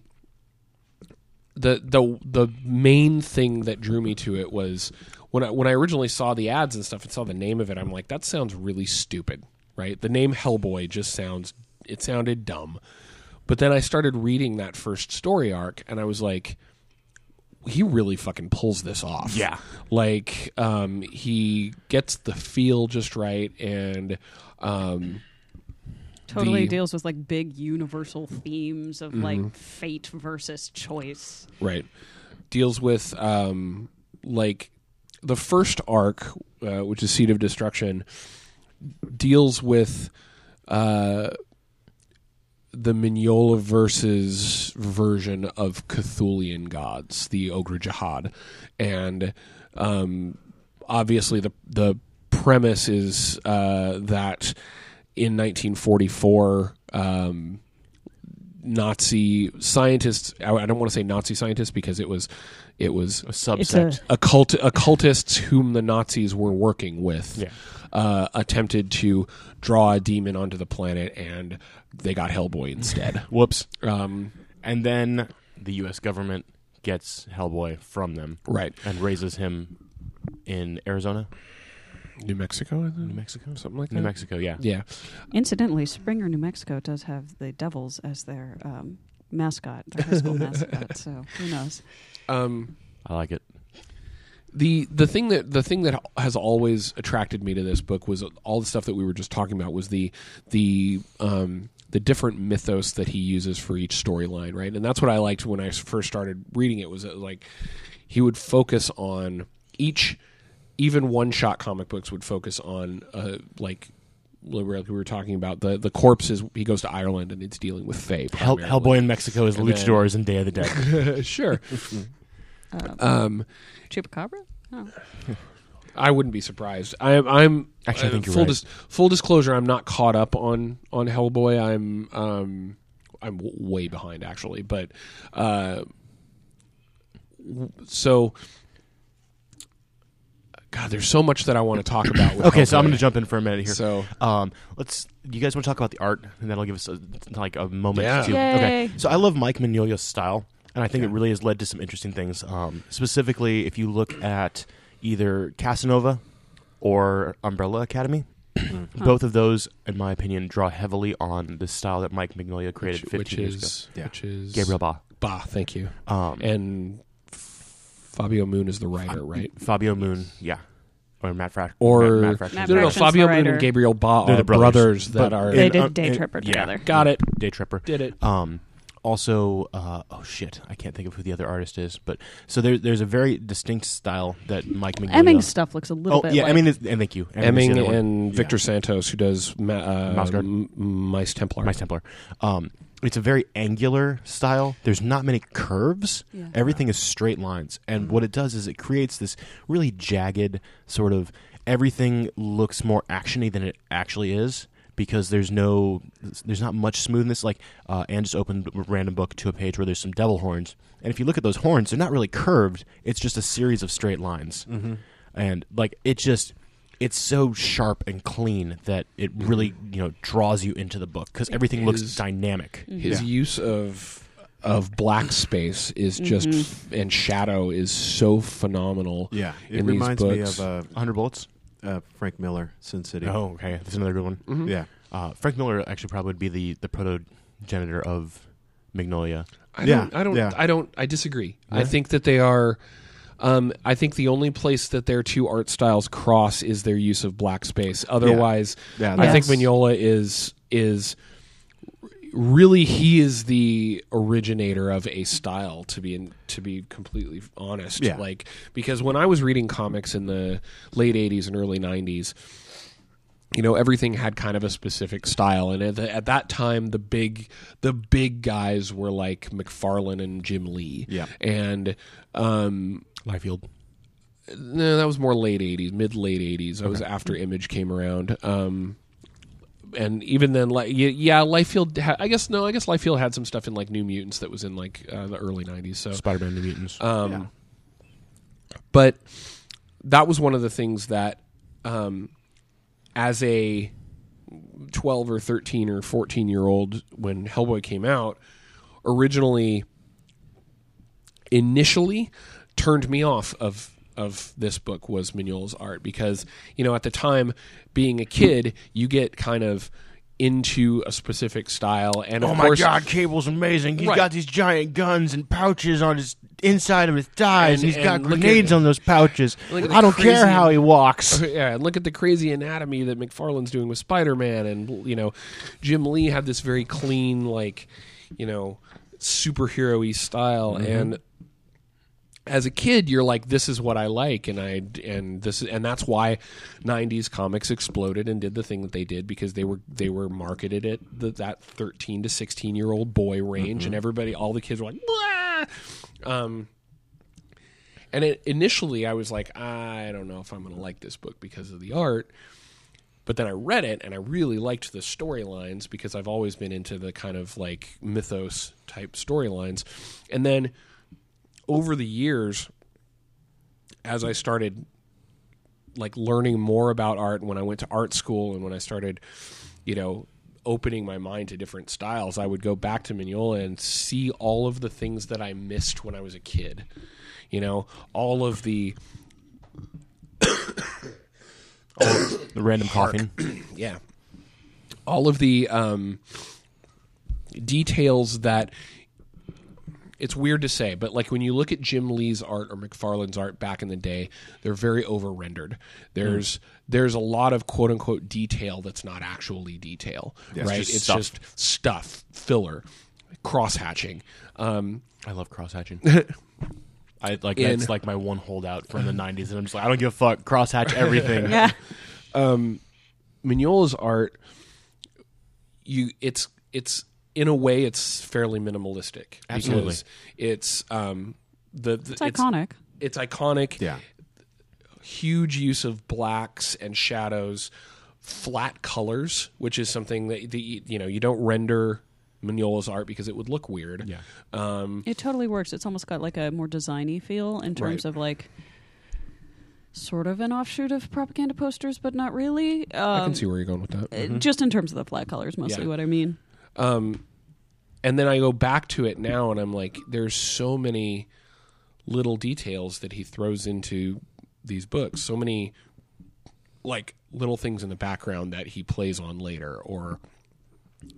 the the the main thing that drew me to it was when I when I originally saw the ads and stuff and saw the name of it, I'm like, that sounds really stupid, right? The name Hellboy just sounds it sounded dumb. But then I started reading that first story arc, and I was like, he really fucking pulls this off. Yeah. like um, he gets the feel just right, and um, Totally the- deals with like big universal themes of Mm-hmm. like fate versus choice. right deals with um like the first arc uh, which is seed of destruction deals with uh the Mignola versus version of Cthulian gods, the Ogdru Jahad, and um, obviously the the premise is uh, that in 1944 um, Nazi scientists. I I don't want to say Nazi scientists because it was it was A subset. occult occultists whom the Nazis were working with. Yeah. Uh, attempted to draw a demon onto the planet, and they got Hellboy instead. Whoops. um, And then the U.S. government gets Hellboy from them right, and raises him in Arizona, New Mexico, I think? New Mexico, something like that. New Mexico. Yeah. Yeah, Incidentally, Springer, New Mexico does have the Devils as their um, mascot, their high school mascot. So who knows? Um, I like it. the the thing that the thing that has always attracted me to this book was all the stuff that we were just talking about was the the um the different mythos that he uses for each storyline right and that's what i liked when i first started reading it was that, like he would focus on each even one shot comic books would focus on uh like like we were talking about the the corpses he goes to ireland and it's dealing with fae Hell. Hellboy in Mexico is And then- luchadors and Day of the Dead. sure Um, um Chupacabra? Oh. I wouldn't be surprised. I'm. I'm Actually, I think uh, you're full right. dis- full disclosure. I'm not caught up on on Hellboy. I'm. Um, I'm w- way behind actually, but uh, w- so. God, there's so much that I want to talk about. With okay, so I'm going to jump in for a minute here. So Um, let's. You guys want to talk about the art, and that'll give us a, like a moment. Yeah. To, Yay. Okay. So I love Mike Mignola's style, and I think it really has led to some interesting things. Um, specifically, if you look at either Casanova or Umbrella Academy, both of those, in my opinion, draw heavily on the style that Mike Mignola created which, 15 which years is Yeah. which is ago. Gabriel Ba. Ba. Thank you. Um, And Fabio Moon is the writer, right? Fabio Moon, yeah, or Matt Frack, Or Matt, Matt Matt no, no, no. Fraction's Fabio the Moon writer. and Gabriel Ba They're are the brothers, brothers, that but- are. They did uh, Day and- Tripper yeah. together. got it. Day Tripper. Did it. Um, also, uh, oh shit, I can't think of who the other artist is, but so there, there's a very distinct style that Mike Mignola. Emming's stuff looks a little bit. Oh bit yeah, like Emming is, and thank you, Emming Emming other one. and Yeah. Victor Santos, who does Ma- uh, Mouse Guard. M- Mice Templar. Mice Templar. Um, it's a very angular style. There's not many curves. Yeah. Everything is straight lines, and what it does is it creates this really jagged sort of. Everything looks more actiony than it actually is because there's no, there's not much smoothness. Like uh, Anne just opened a random book to a page where there's some devil horns, and if you look at those horns, they're not really curved. It's just a series of straight lines, and like it just. It's so sharp and clean that it really, you know, draws you into the book because everything looks dynamic. His use of of black space is just f- and shadow is so phenomenal. Yeah, it in these reminds me of uh, 100 bullets. uh, Frank Miller, Sin City. Oh, okay, that's another good one. Mhm. Yeah, Uh, Frank Miller actually probably would be the the progenitor of Mignola. I Yeah, don't. I don't. yeah. I don't. I disagree. I think that they are. Um, I think the only place that their two art styles cross is their use of black space. Otherwise, yeah. I think. Mignola is is really he is the originator of a style to be in, to be completely honest Yeah. like because when I was reading comics in the late 80s and early 90s you know everything had kind of a specific style and at, the, at that time the big the big guys were like McFarlane and Jim Lee Yeah. and um Liefeld. no, that was more late '80s, mid late '80s. That was after Image came around. Um, and even then, like yeah, yeah Liefeld. Ha- I guess no, I guess Liefeld had some stuff in like New Mutants that was in like uh, the early '90s. So, Spider-Man: New Mutants. um, but that was one of the things that, um, as a 12 or 13 or 14 year old when Hellboy came out, originally initially turned me off of of this book was Mignola's art because you know at the time being a kid you get kind of into a specific style and oh of oh my course god, Cable's amazing. He's Right. got these giant guns and pouches on his inside of his thighs. And- He's got and grenades at- on those pouches. look at the I don't care how he walks. yeah, and look at the crazy anatomy that McFarlane's doing with Spider-Man, and you know, Jim Lee had this very clean, like, you know, superhero-y style, mm-hmm. and as a kid, you're like, this is what I like, and I and this and that's why '90s comics exploded and did the thing that they did because they were they were marketed at the, that 13 to 16 year old boy range, and everybody, all the kids were like, Blah! um. And it, initially, I was like, I don't know if I'm going to like this book because of the art. But then I read it and I really liked the storylines because I've always been into the kind of like mythos type storylines. And then over the years, as I started like learning more about art when I went to art school and when I started, you know, opening my mind to different styles, I would go back to Mignola and see all of the things that I missed when I was a kid. You know, all of the all of The random coughing. yeah all of the um, details that it's weird to say but like when you look at jim lee's art or mcfarlane's art back in the day they're very over rendered there's there's a lot of quote unquote detail that's not actually detail right just it's stuff. just stuff filler cross hatching um, I love cross hatching. I like In- that's like my one holdout from the '90s, and I'm just like, I don't give a fuck. Cross hatch everything. Yeah. Mignola's art, you it's it's in a way it's fairly minimalistic. Absolutely. because It's um the, the It's iconic. It's iconic. Yeah. Huge use of blacks and shadows, flat colors, which is something that the, you know you don't render Mignola's art because it would look weird. Yeah. Um, It totally works. It's almost got like a more designy feel in terms Right. of like sort of an offshoot of propaganda posters, but not really. Um, I can see where you're going with that. uh, Just in terms of the flat colors, mostly Yeah. what I mean. Um, and then I go back to it now, and I'm like, there's so many little details that he throws into these books. So many, like little things in the background that he plays on later, or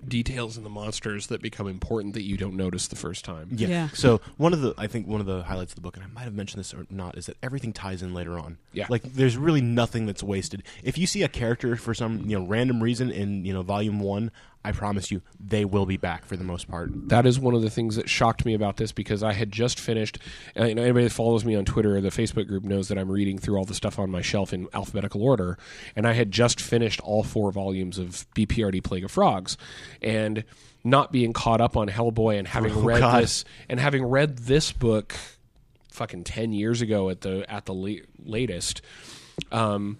details in the monsters that become important that you don't notice the first time. Yeah. Yeah. So one of the I think one of the highlights of the book, and I might have mentioned this or not, is that everything ties in later on. Yeah. Like there's really nothing that's wasted. If you see a character for some you know random reason in you know volume one, I promise you they will be back for the most part. that is one of the things that shocked me about this because I had just finished. Uh, you know, anybody that follows me on Twitter or the Facebook group knows that I'm reading through all the stuff on my shelf in alphabetical order, and I had just finished all four volumes of BPRD Plague of Frogs, and not being caught up on Hellboy and having Oh, read God. this and having read this book fucking 10 years ago at the at the la- latest um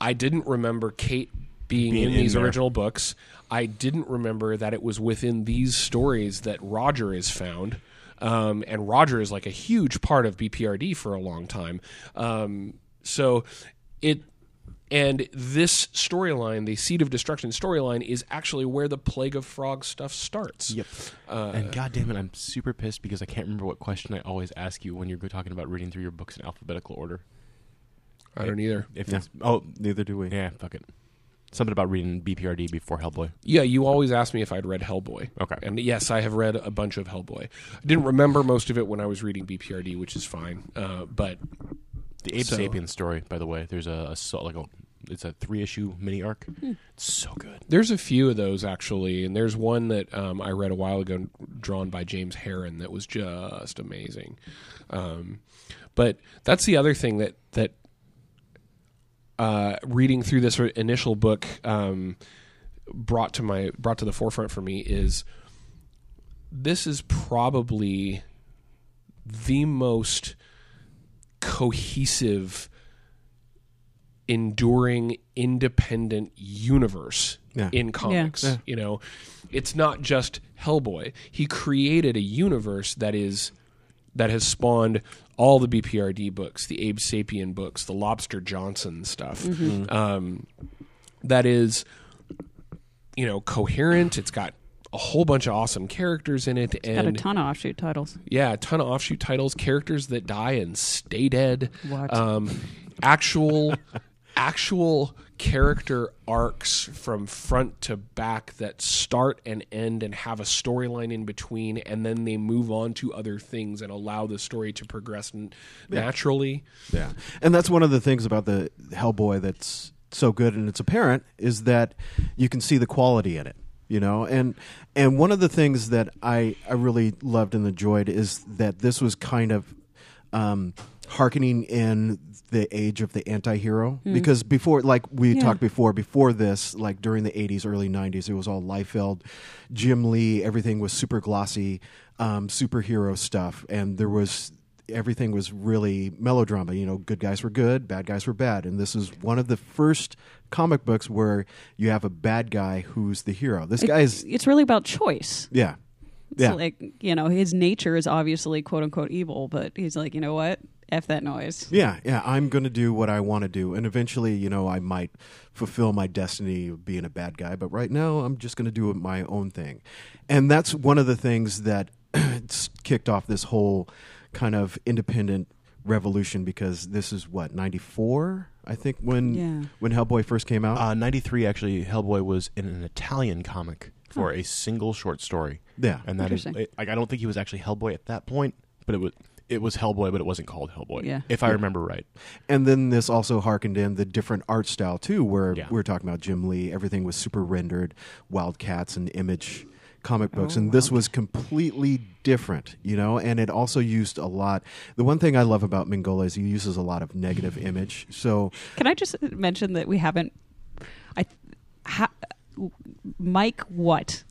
I didn't remember Kate being, Being in, in these there. original books. I didn't remember that it was within these stories that Roger is found. Um, and Roger is like a huge part of BPRD for a long time. Um, so it and this storyline, the Seed of Destruction storyline, is actually where the Plague of Frogs stuff starts. Yep. and god damn it, I'm super pissed because I can't remember what question I always ask you when you're talking about reading through your books in alphabetical order. I don't either. If it's, oh, neither do we. Yeah, fuck it. Something about reading BPRD before Hellboy. Yeah, you always ask me if I'd read Hellboy. Okay. And yes, I have read a bunch of Hellboy. I didn't remember most of it when I was reading BPRD, which is fine. Uh, but The Abe So- Sapien story, by the way, there's a, a like a it's a three issue mini arc. Hmm. It's so good. there's a few of those actually, and there's one that um, I read a while ago, drawn by James Harren, that was just amazing. Um, but that's the other thing that that uh, reading through this initial book um, brought to my brought to the forefront for me is this is probably the most cohesive enduring independent universe Yeah. in comics you know? It's not just hellboy. He created a universe that is that has spawned all the bprd books the abe sapien books the lobster johnson stuff um, that is you know coherent it's got a whole bunch of awesome characters in it, and Got a ton of offshoot titles. yeah, a ton of offshoot titles, characters that die and stay dead. What? Um, actual, actual character arcs from front to back that start and end and have a storyline in between, and then they move on to other things and allow the story to progress n- naturally. Yeah, and that's one of the things about the Hellboy that's so good and it's apparent is that you can see the quality in it. You know, and and one of the things that I I really loved and enjoyed is that this was kind of um, harkening in the age of the anti-hero. Because before like we Yeah. talked before before this like during the 80s early 90s it was all Liefeld Jim Lee everything was super glossy um, superhero stuff. And there was everything was really melodrama you know good guys were good bad guys were bad. And this is one of the first comic books where you have a bad guy who's the hero. This guy is—it's really about choice. yeah. It's yeah. like, you know, his nature is obviously quote unquote evil, but he's like, you know what? F that noise. Yeah, yeah, I'm going to do what I want to do. And eventually, you know, I might fulfill my destiny of being a bad guy. But right now, I'm just going to do my own thing. And that's one of the things that kicked off this whole kind of independent revolution because this is what, 94? I think when Yeah. when Hellboy first came out. Uh, 93, actually, Hellboy was in an Italian comic for a single short story. yeah. And that is, it- like, I don't think he was actually Hellboy at that point, but it was. It was Hellboy, but it wasn't called Hellboy. Yeah. If I remember right. And then this also harkened in the different art style too, where Yeah. we are talking about Jim Lee. Everything was super rendered, Wildcats and Image comic books, Oh, and this was completely different, you know. And it also used a lot. The one thing I love about Mingola is he uses a lot of negative image. So Can I just mention that we haven't I ha, Mike what?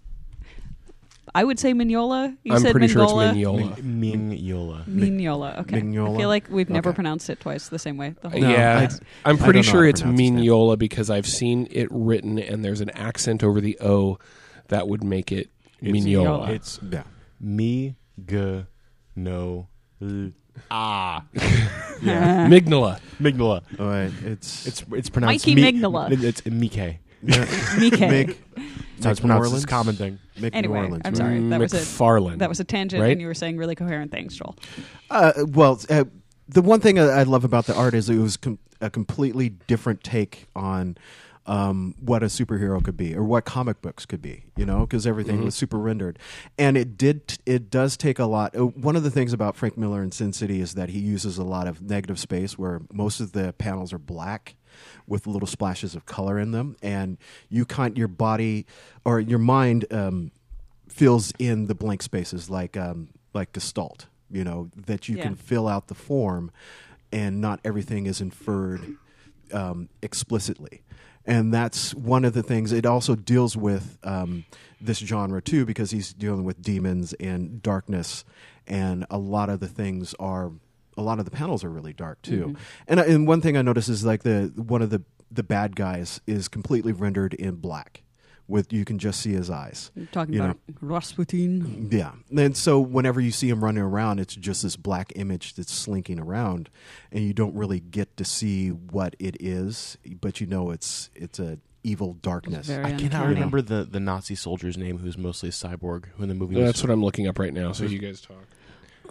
I would say Mignola. You I'm said pretty sure it's Mingola. Mignola. Mignola. Okay. Mignola? I feel like we've never Okay. pronounced it twice the same way. The whole No, yeah, I- I'm pretty don't know sure to it's pronounce his name. Mignola because I've seen it written and there's an accent over the O that would make it Mignola. It's yeah, me, g, no, l, ah. yeah. Mignola. Mignola. All right, it's It's it's pronounced Mikey Mi- Mignola. It's Mike. Mike. Mick. That's how it's Mick pronounced. New It's a common thing. Mick New Anyway, Orleans, I'm sorry. That was a McFarlane. that was a tangent, Right? and you were saying really coherent things, Joel. Uh, well, uh, the one thing I I love about the art is it was com- a completely different take on um, what a superhero could be or what comic books could be. You know, because everything was super rendered, and it did. It does take a lot. Uh, one of the things about Frank Miller in Sin City is that he uses a lot of negative space where most of the panels are black with little splashes of color in them, and you kind your body or your mind. Um, fills in the blank spaces like um, like Gestalt. You know that you Yeah. can fill out the form, and not everything is inferred um, explicitly. And that's one of the things. It also deals with um, this genre too, because he's dealing with demons and darkness, and a lot of the things are. A lot of the panels are really dark too, mm-hmm. and and one thing I noticed is like the one of the the bad guys is completely rendered in black, with you can just see his eyes. You're talking You about Rasputin. Yeah. And so whenever you see him running around, it's just this black image that's slinking around and you don't really get to see what it is, but you know it's it's a evil darkness. I cannot uncanny. remember the, the Nazi soldier's name who's mostly a cyborg who in the movie That's was what I'm looking up right now. So you guys talk.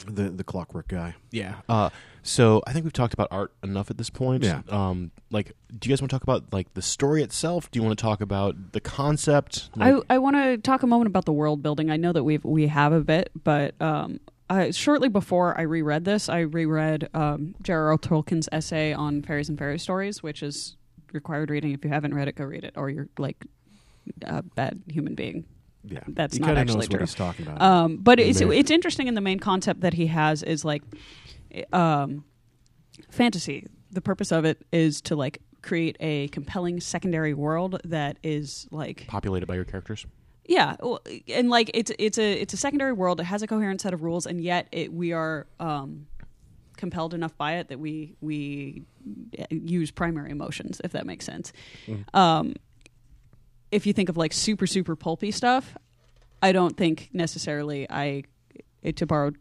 The the clockwork guy. Yeah. Uh, so I think we've talked about art enough at this point. Yeah. Um, like, do you guys want to talk about like the story itself? Do you want to talk about the concept? Like, I, I want to talk a moment about the world building. I know that we've we have a bit, but um, I, shortly before I reread this, I reread um, J.R.R. Tolkien's essay on fairies and fairy stories, which is required reading. If you haven't read it, go read it, or you're like a bad human being. Yeah. That's he not actually knows true. what he's talking about. Um, but it's it's interesting, and the main concept that he has is like um, fantasy. The purpose of it is to like create a compelling secondary world that is like populated by your characters. yeah, well, and like it's it's a it's a secondary world. It has a coherent set of rules, and yet it we are um, compelled enough by it that we we use primary emotions, if that makes sense. Um, if you think of like super super pulpy stuff, I don't think necessarily I. To borrow,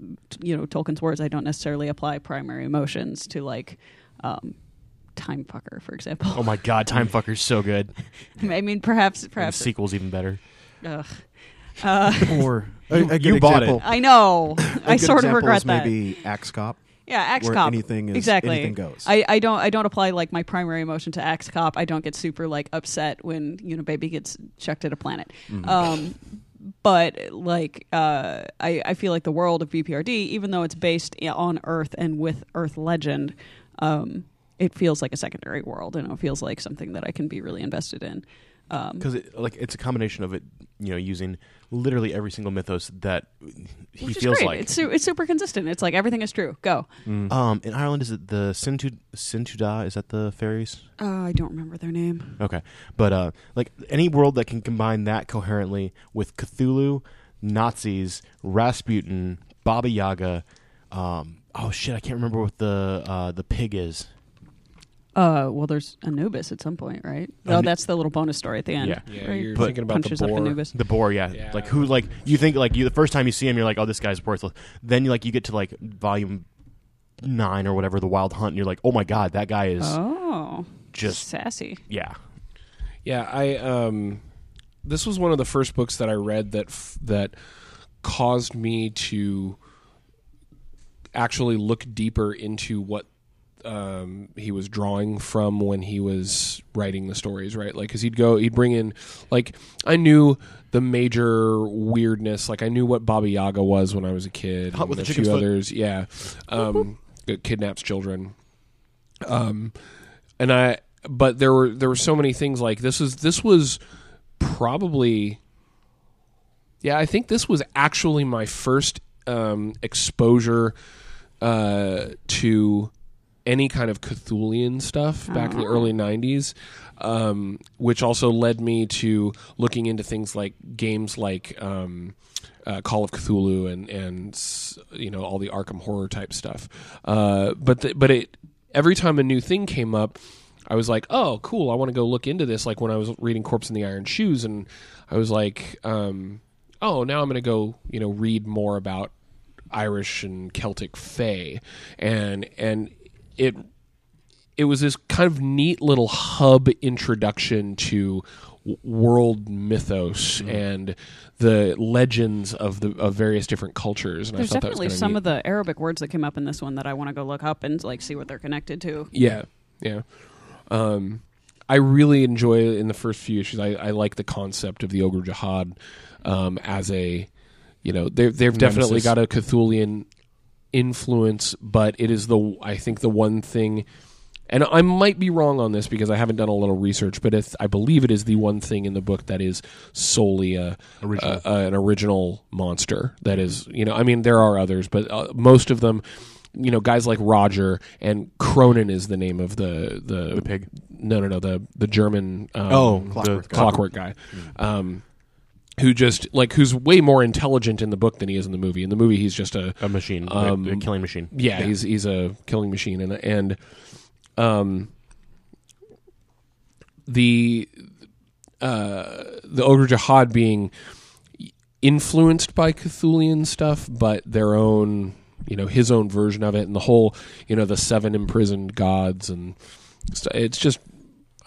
you know, Tolkien's words, I don't necessarily apply primary emotions to like um, time fucker, for example. Oh my god, Time Fucker's so good. I mean, perhaps, And the perhaps sequel's even better. Ugh. or a, a good you bought it. I know. a I good sort of regret is that. Maybe Axe Cop. Yeah, Axe where Cop. anything is- exactly. anything goes. I, I don't I don't apply like my primary emotion to Axe Cop. I don't get super like upset when you know baby gets chucked at a planet. Mm-hmm. Um, but like uh, I I feel like the world of BPRD, even though it's based on Earth and with Earth legend, um, it feels like a secondary world, and it feels like something that I can be really invested in. Um, because it, like it's a combination of it, you know, using literally every single mythos that he which is feels great. like. it's su- it's super consistent. It's like everything is true. Go. um, in Ireland, is it the Sintu Sintuda? Is that the fairies? Uh, I don't remember their name. Okay, but uh, like any world that can combine that coherently with Cthulhu, Nazis, Rasputin, Baba Yaga. Um, oh shit, I can't remember what the uh, the pig is. Uh, well, there's Anubis at some point, right? Oh, Anu- that's the little bonus story at the end. Yeah. Yeah, right? you're But- thinking about Punches the up boar. Anubis. The boar, yeah. Yeah. Like who? Like you think like you the first time you see him, you're like, oh, this guy's worthless. Then you like you get to like volume nine or whatever, the Wild Hunt, and you're like, oh my god, that guy is Oh, just sassy. yeah. Yeah, I um, this was one of the first books that I read that f- that caused me to actually look deeper into what um, he was drawing from when he was writing the stories, right? Like, because he'd go, he'd bring in, like, I knew the major weirdness. Like, I knew what Baba Yaga was when I was a kid. Hot with a few foot. others, yeah. Um, that kidnaps children. Um, and I, but there were there were so many things like this is this was probably yeah i think this was actually my first um, exposure uh, to any kind of cthulian stuff back in the early 90s um, which also led me to looking into things like games like um, uh, Call of Cthulhu and and you know all the Arkham horror type stuff. Uh, but the, but it every time a new thing came up, I was like, oh, cool, I want to go look into this. Like when I was reading Corpse in the Iron Shoes, and I was like, um, oh, now I'm going to go you know read more about Irish and Celtic Fae, and and it it was this kind of neat little hub introduction to world mythos Mm-hmm. and the legends of the of various different cultures. And There's I thought that was definitely some neat. of the Arabic words that came up in this one that I want to go look up and like see what they're connected to. Yeah, yeah. Um, I really enjoy in the first few issues. I, I like the concept of the Ogdru Jahad um, as a, you know, they've they've definitely got a Cthulian influence, but it is the I think the one thing, and I might be wrong on this because I haven't done a little research, but I believe it is the one thing in the book that is solely a, Original. a- a- an original monster. That is, you know, I mean there are others, but uh, most of them. You know, guys like Roger and Kroenen is the name of the the, The pig. No, no, no. The the German um, Oh, Clockwork the guy. clockwork guy, um, who just like who's way more intelligent in the book than he is in the movie. In the movie, he's just a a machine, Um, a, a killing machine. yeah, he's he's a killing machine, and and um, the uh, the Ogdru Jahad being influenced by Cthulian stuff, but their own you know his own version of it, and the whole you know the seven imprisoned gods, and it's just.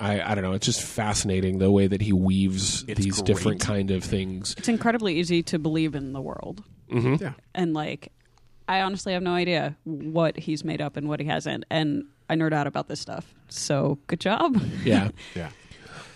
I, I don't know. It's just fascinating the way that he weaves It's these great. different kind of things. It's incredibly easy to believe in the world. Mm-hmm. Yeah. And like, I honestly have no idea what he's made up and what he hasn't. And I nerd out about this stuff. So good job. Yeah, Yeah.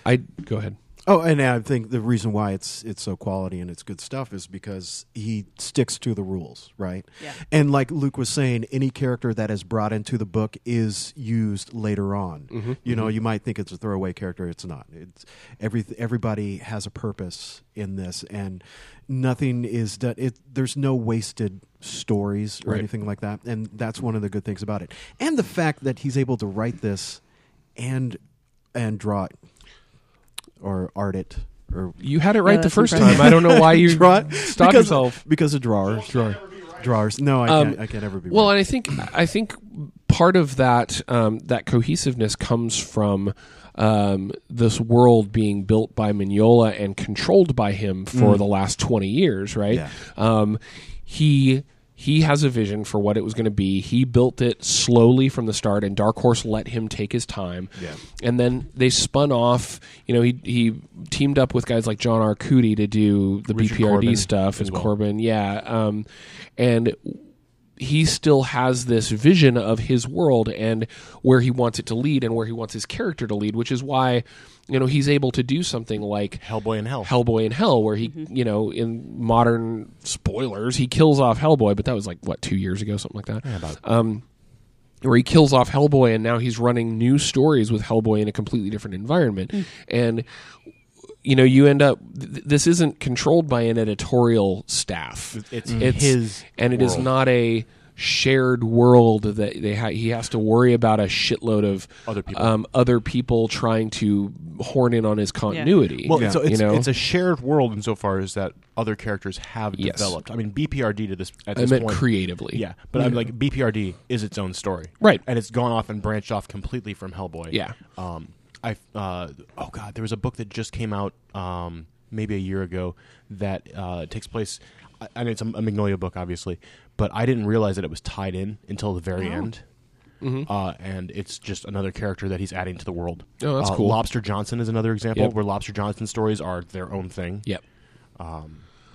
I go ahead. Oh, and I think the reason why it's it's so quality and it's good stuff is because he sticks to the rules, right? Yeah. And like Luke was saying, any character that is brought into the book is used later on. Mm-hmm. You know, you might think it's a throwaway character. It's not. It's every everybody has a purpose in this, and nothing is done. It there's no wasted stories or Right. anything like that, and that's one of the good things about it. And the fact that he's able to write this and and draw it or art it or You had it right the first impressive. time. I don't know why you draw it stopped because, yourself. because of drawers. Drawers. No, I Um, can't. I can't ever be. Well, right. and I think I think part of that um, that cohesiveness comes from um, this world being built by Mignola and controlled by him for the last twenty years, right? Yeah. Um, he he has a vision for what it was going to be. He built it slowly from the start, and Dark Horse let him take his time. Yeah. And then they spun off. You know, he he teamed up with guys like John Arcudi to do the Richard BPRD Corbin stuff and well. Corbin, yeah. Um, and he still has this vision of his world and where he wants it to lead and where he wants his character to lead, which is why you know he's able to do something like Hellboy in Hell. Hellboy in Hell, where he, you know, in modern spoilers, he kills off Hellboy, but that was like what two years ago, something like that. Yeah, about- Um, where he kills off Hellboy, and now he's running new stories with Hellboy in a completely different environment, and you know, you end up. Th- this isn't controlled by an editorial staff. It's his and it is world. not a shared world that they ha- he has to worry about a shitload of Other people. um, other people trying to horn in on his continuity. Well, so it's, you know? it's a shared world insofar as that other characters have Yes. developed. I mean, BPRD to this at I this meant point, creatively. Yeah, but I'm like BPRD is its own story, Right. And it's gone off and branched off completely from Hellboy. Yeah. Um, I uh, oh god, there was a book that just came out um maybe a year ago that uh takes place. Mean, it's a, a Mignola book, obviously, but I didn't realize that it was tied in until the very end. Uh, and it's just another character that he's adding to the world. Oh, that's Uh, cool. Lobster Johnson is another example Yep. where Lobster Johnson stories are their own thing. Yep.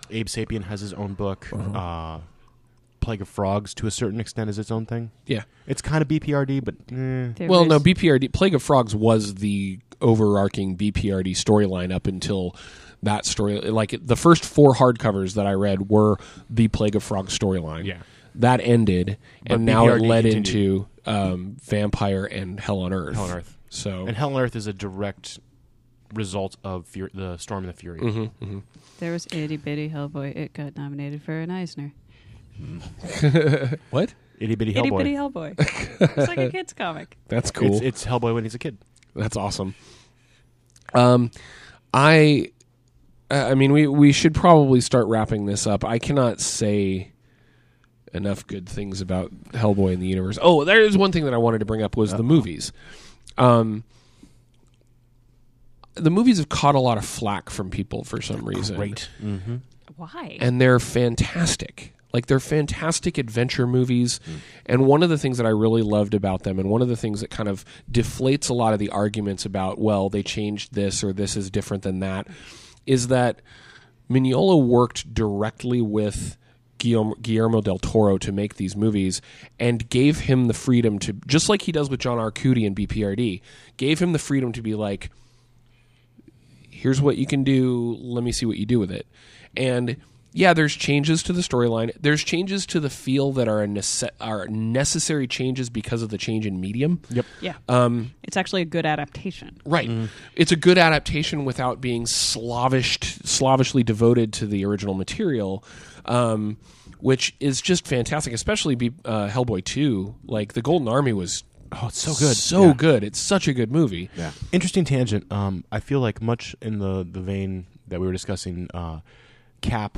Abe Sapien has his own book. Uh-huh. uh Plague of Frogs, to a certain extent, is its own thing. Yeah. It's kind of BPRD, but eh. There Well, no, BPRD Plague of Frogs was the overarching BPRD storyline up until that story. Like the first four hardcovers that I read were the Plague of Frogs storyline. Yeah. that ended, But and now it BPRD led continued. into um, Vampire and Hell on Earth. Hell on Earth. So And Hell on Earth is a direct result of Fur- the Storm and the Fury. Mm-hmm. There was itty bitty Hellboy. It got nominated for an Eisner. what? Itty Bitty Itty Hellboy. bitty Hellboy. it's like a kids comic. That's cool. It's, it's Hellboy when he's a kid. That's awesome. Um, I, I mean, we we should probably start wrapping this up. I cannot say enough good things about Hellboy in the universe. Oh, there is one thing that I wanted to bring up was the movies. Um, the movies have caught a lot of flack from people for some reason. Great. Why? and they're fantastic. Like they're fantastic adventure movies, and one of the things that I really loved about them, and one of the things that kind of deflates a lot of the arguments about, well, they changed this or this is different than that, is that Mignola worked directly with Guillermo, Guillermo del Toro to make these movies, and gave him the freedom to, just like he does with John Arcudi and BPRD, gave him the freedom to be like, here's what you can do. Let me see what you do with it. And yeah, there's changes to the storyline. There's changes to the feel that are a nece- are necessary changes because of the change in medium. Yep. yeah. Um, it's actually a good adaptation. right. It's a good adaptation without being slavished, slavishly devoted to the original material, um, which is just fantastic. Especially be, uh, Hellboy two. Like the Golden Army was Oh, it's so good. so Yeah. good. It's such a good movie. Yeah. Interesting tangent. Um, I feel like much in the, the vein that we were discussing, uh, Cap,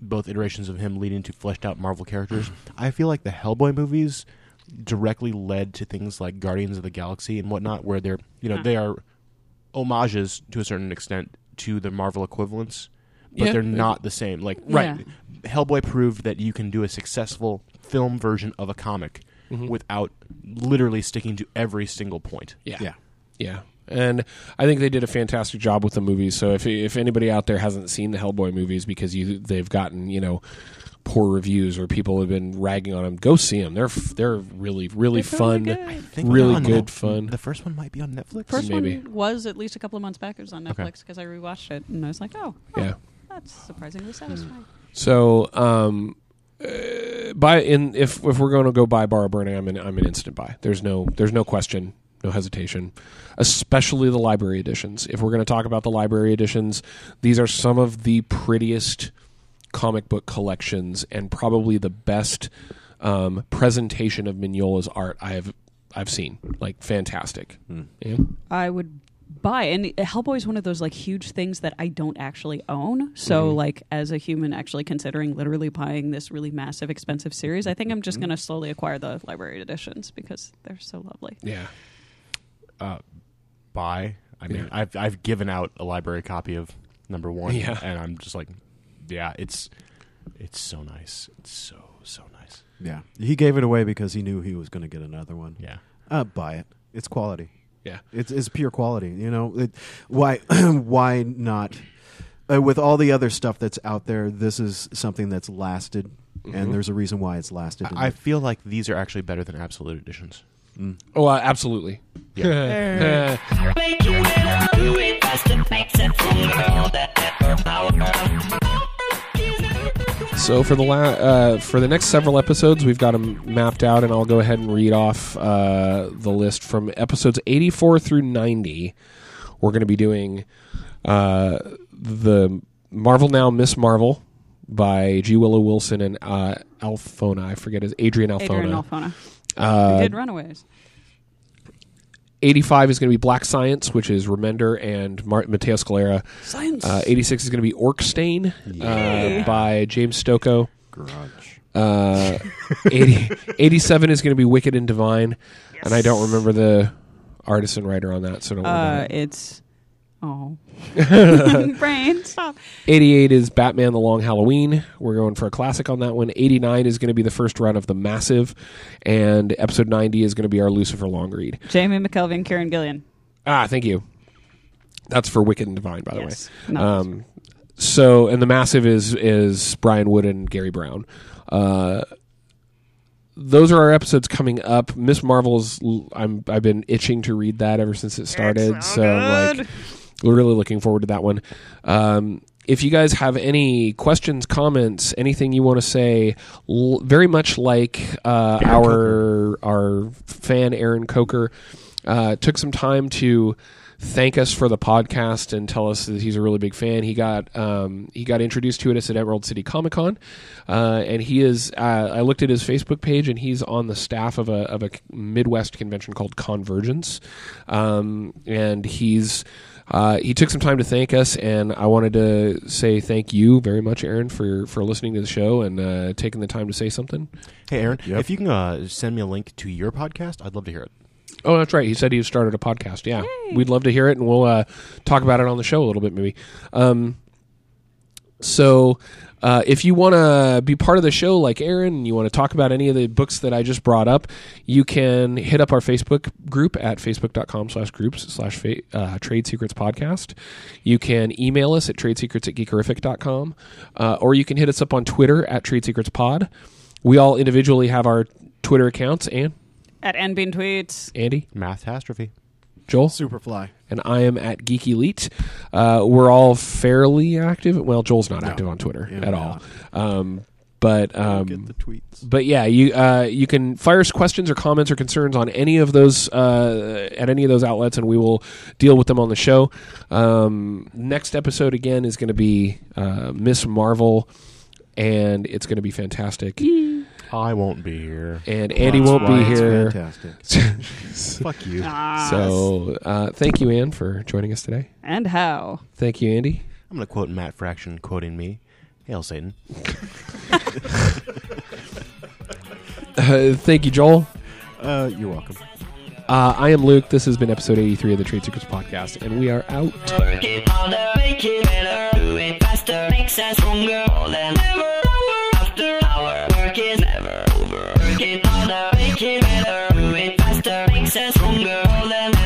both iterations of him leading to fleshed out Marvel characters. I feel like the Hellboy movies directly led to things like Guardians of the Galaxy and whatnot, where they're you know uh-huh. they are homages to a certain extent to the Marvel equivalents, but Yeah. they're not the same. Like Yeah. right, Hellboy proved that you can do a successful film version of a comic mm-hmm. without literally sticking to every single point. Yeah. Yeah. Yeah. And I think they did a fantastic job with the movies. So if if anybody out there hasn't seen the Hellboy movies because you they've gotten, you know, poor reviews or people have been ragging on them, go see them. They're they're really really They're fun. really good. Think Really good Net- fun. The first one might be on Netflix. First Maybe. one was at least a couple of months back. It was on Netflix because I rewatched it and I was like, oh, oh, Yeah. that's surprisingly satisfying. So um uh, buy in if if we're going to go buy Bar Burning, I'm an I'm an instant buy. There's no there's no question, no hesitation. Especially the library editions. If we're going to talk about the library editions, these are some of the prettiest comic book collections and probably the best um, presentation of Mignola's art I have I've seen. Like fantastic. Hmm. Yeah. I would buy and Hellboy is one of those like huge things that I don't actually own. So mm-hmm. like as a human actually considering literally buying this really massive expensive series, I think I'm just mm-hmm. going to slowly acquire the library editions because they're so lovely. Yeah. Buy. I mean, Yeah. I've I've given out a library copy of number one, Yeah. and I'm just like, yeah, it's It's so nice. It's so so nice. Yeah, he gave it away because he knew he was going to get another one. Yeah. uh, buy it. It's quality. Yeah. It's, it's pure quality. You know, it, why why not? Uh, with all the other stuff that's out there, this is something that's lasted, and there's a reason why it's lasted. I, I feel like these are actually better than absolute editions. Oh, uh, absolutely. Yeah. Make it better, do it faster, makes it stronger. That power. So for the la- uh, for the next several episodes, we've got them mapped out, and I'll go ahead and read off uh, the list from episodes 84 through 90. We're going to be doing uh, the Marvel Now Miss Marvel by G. Willow Wilson and uh, Alphona. I forget his Adrian Alphona. Adrian Alphona. Uh, Who did Runaways. 85 is going to be Black Science, which is Remender and Mar- Matteo Scalera. Science. Uh, 86 is going to be Orc Stain uh, by James Stokoe. garage. Uh, 80, 87 is going to be Wicked and Divine, and I don't remember the artist and writer on that, so don't worry uh, about it. it's oh, brain stop. 88 is Batman: The Long Halloween. We're going for a classic on that one. 89 is going to be the first run of The Massive, and episode 90 is going to be our Lucifer long read. Jamie McKelvie, Kieron Gillen. Ah, thank you. That's for Wicked and Divine, by Yes. the way. Um, so, and the massive is is Brian Wood and Garry Brown. Uh, those are our episodes coming up. Miss Marvel's. I'm I've been itching to read that ever since it started. so, like, we're really looking forward to that one. Um, if you guys have any questions, comments, anything you want to say, l- very much like uh, our our fan Aaron Coker uh, took some time to thank us for the podcast and tell us that he's a really big fan. He got um, he got introduced to us at Emerald City Comic Con, uh, and he is. Uh, I looked at his Facebook page, and he's on the staff of a of a Midwest convention called Convergence, um, and he's. Uh, he took some time to thank us, and I wanted to say thank you very much, Aaron, for for listening to the show and uh, taking the time to say something. Hey, Aaron, Yep. if you can uh, send me a link to your podcast, I'd love to hear it. Oh, that's right. He said he started a podcast. Yeah, we'd love to hear it, and we'll uh, talk about it on the show a little bit, maybe. Um, so, uh, if you want to be part of the show, like Aaron, and you want to talk about any of the books that I just brought up, you can hit up our Facebook group at facebook.com slash groups slash uh, trade secrets podcast. You can email us at tradesecrets at geekerific.com, uh, or you can hit us up on Twitter at trade secrets pod. We all individually have our Twitter accounts, and At NBean tweets. Andy, Mathtastrophe. Joel, Superfly. And I am at Geek Elite. Uh, we're all fairly active. Well, Joel's not active on Twitter Yeah, at all. Um, but Get um, the tweets. but yeah, you uh, you can fire us questions or comments or concerns on any of those uh, at any of those outlets, and we will deal with them on the show. Um, next episode again is going to be uh, Miss Marvel, and it's going to be fantastic. I won't be here. And Andy That's won't why be it's here. Fantastic. Fuck you. So uh, thank you, Anne, for joining us today. And how? Thank you, Andy. I'm going to quote Matt Fraction quoting me. Hail Satan. Uh, thank you, Joel. Uh, you're welcome. Uh, I am Luke. This has been episode 83 of the Trade Secrets Podcast, and we are out. Work it harder, make it better, do it faster, makes us stronger than Making harder, it better, moving faster, makes us stronger. All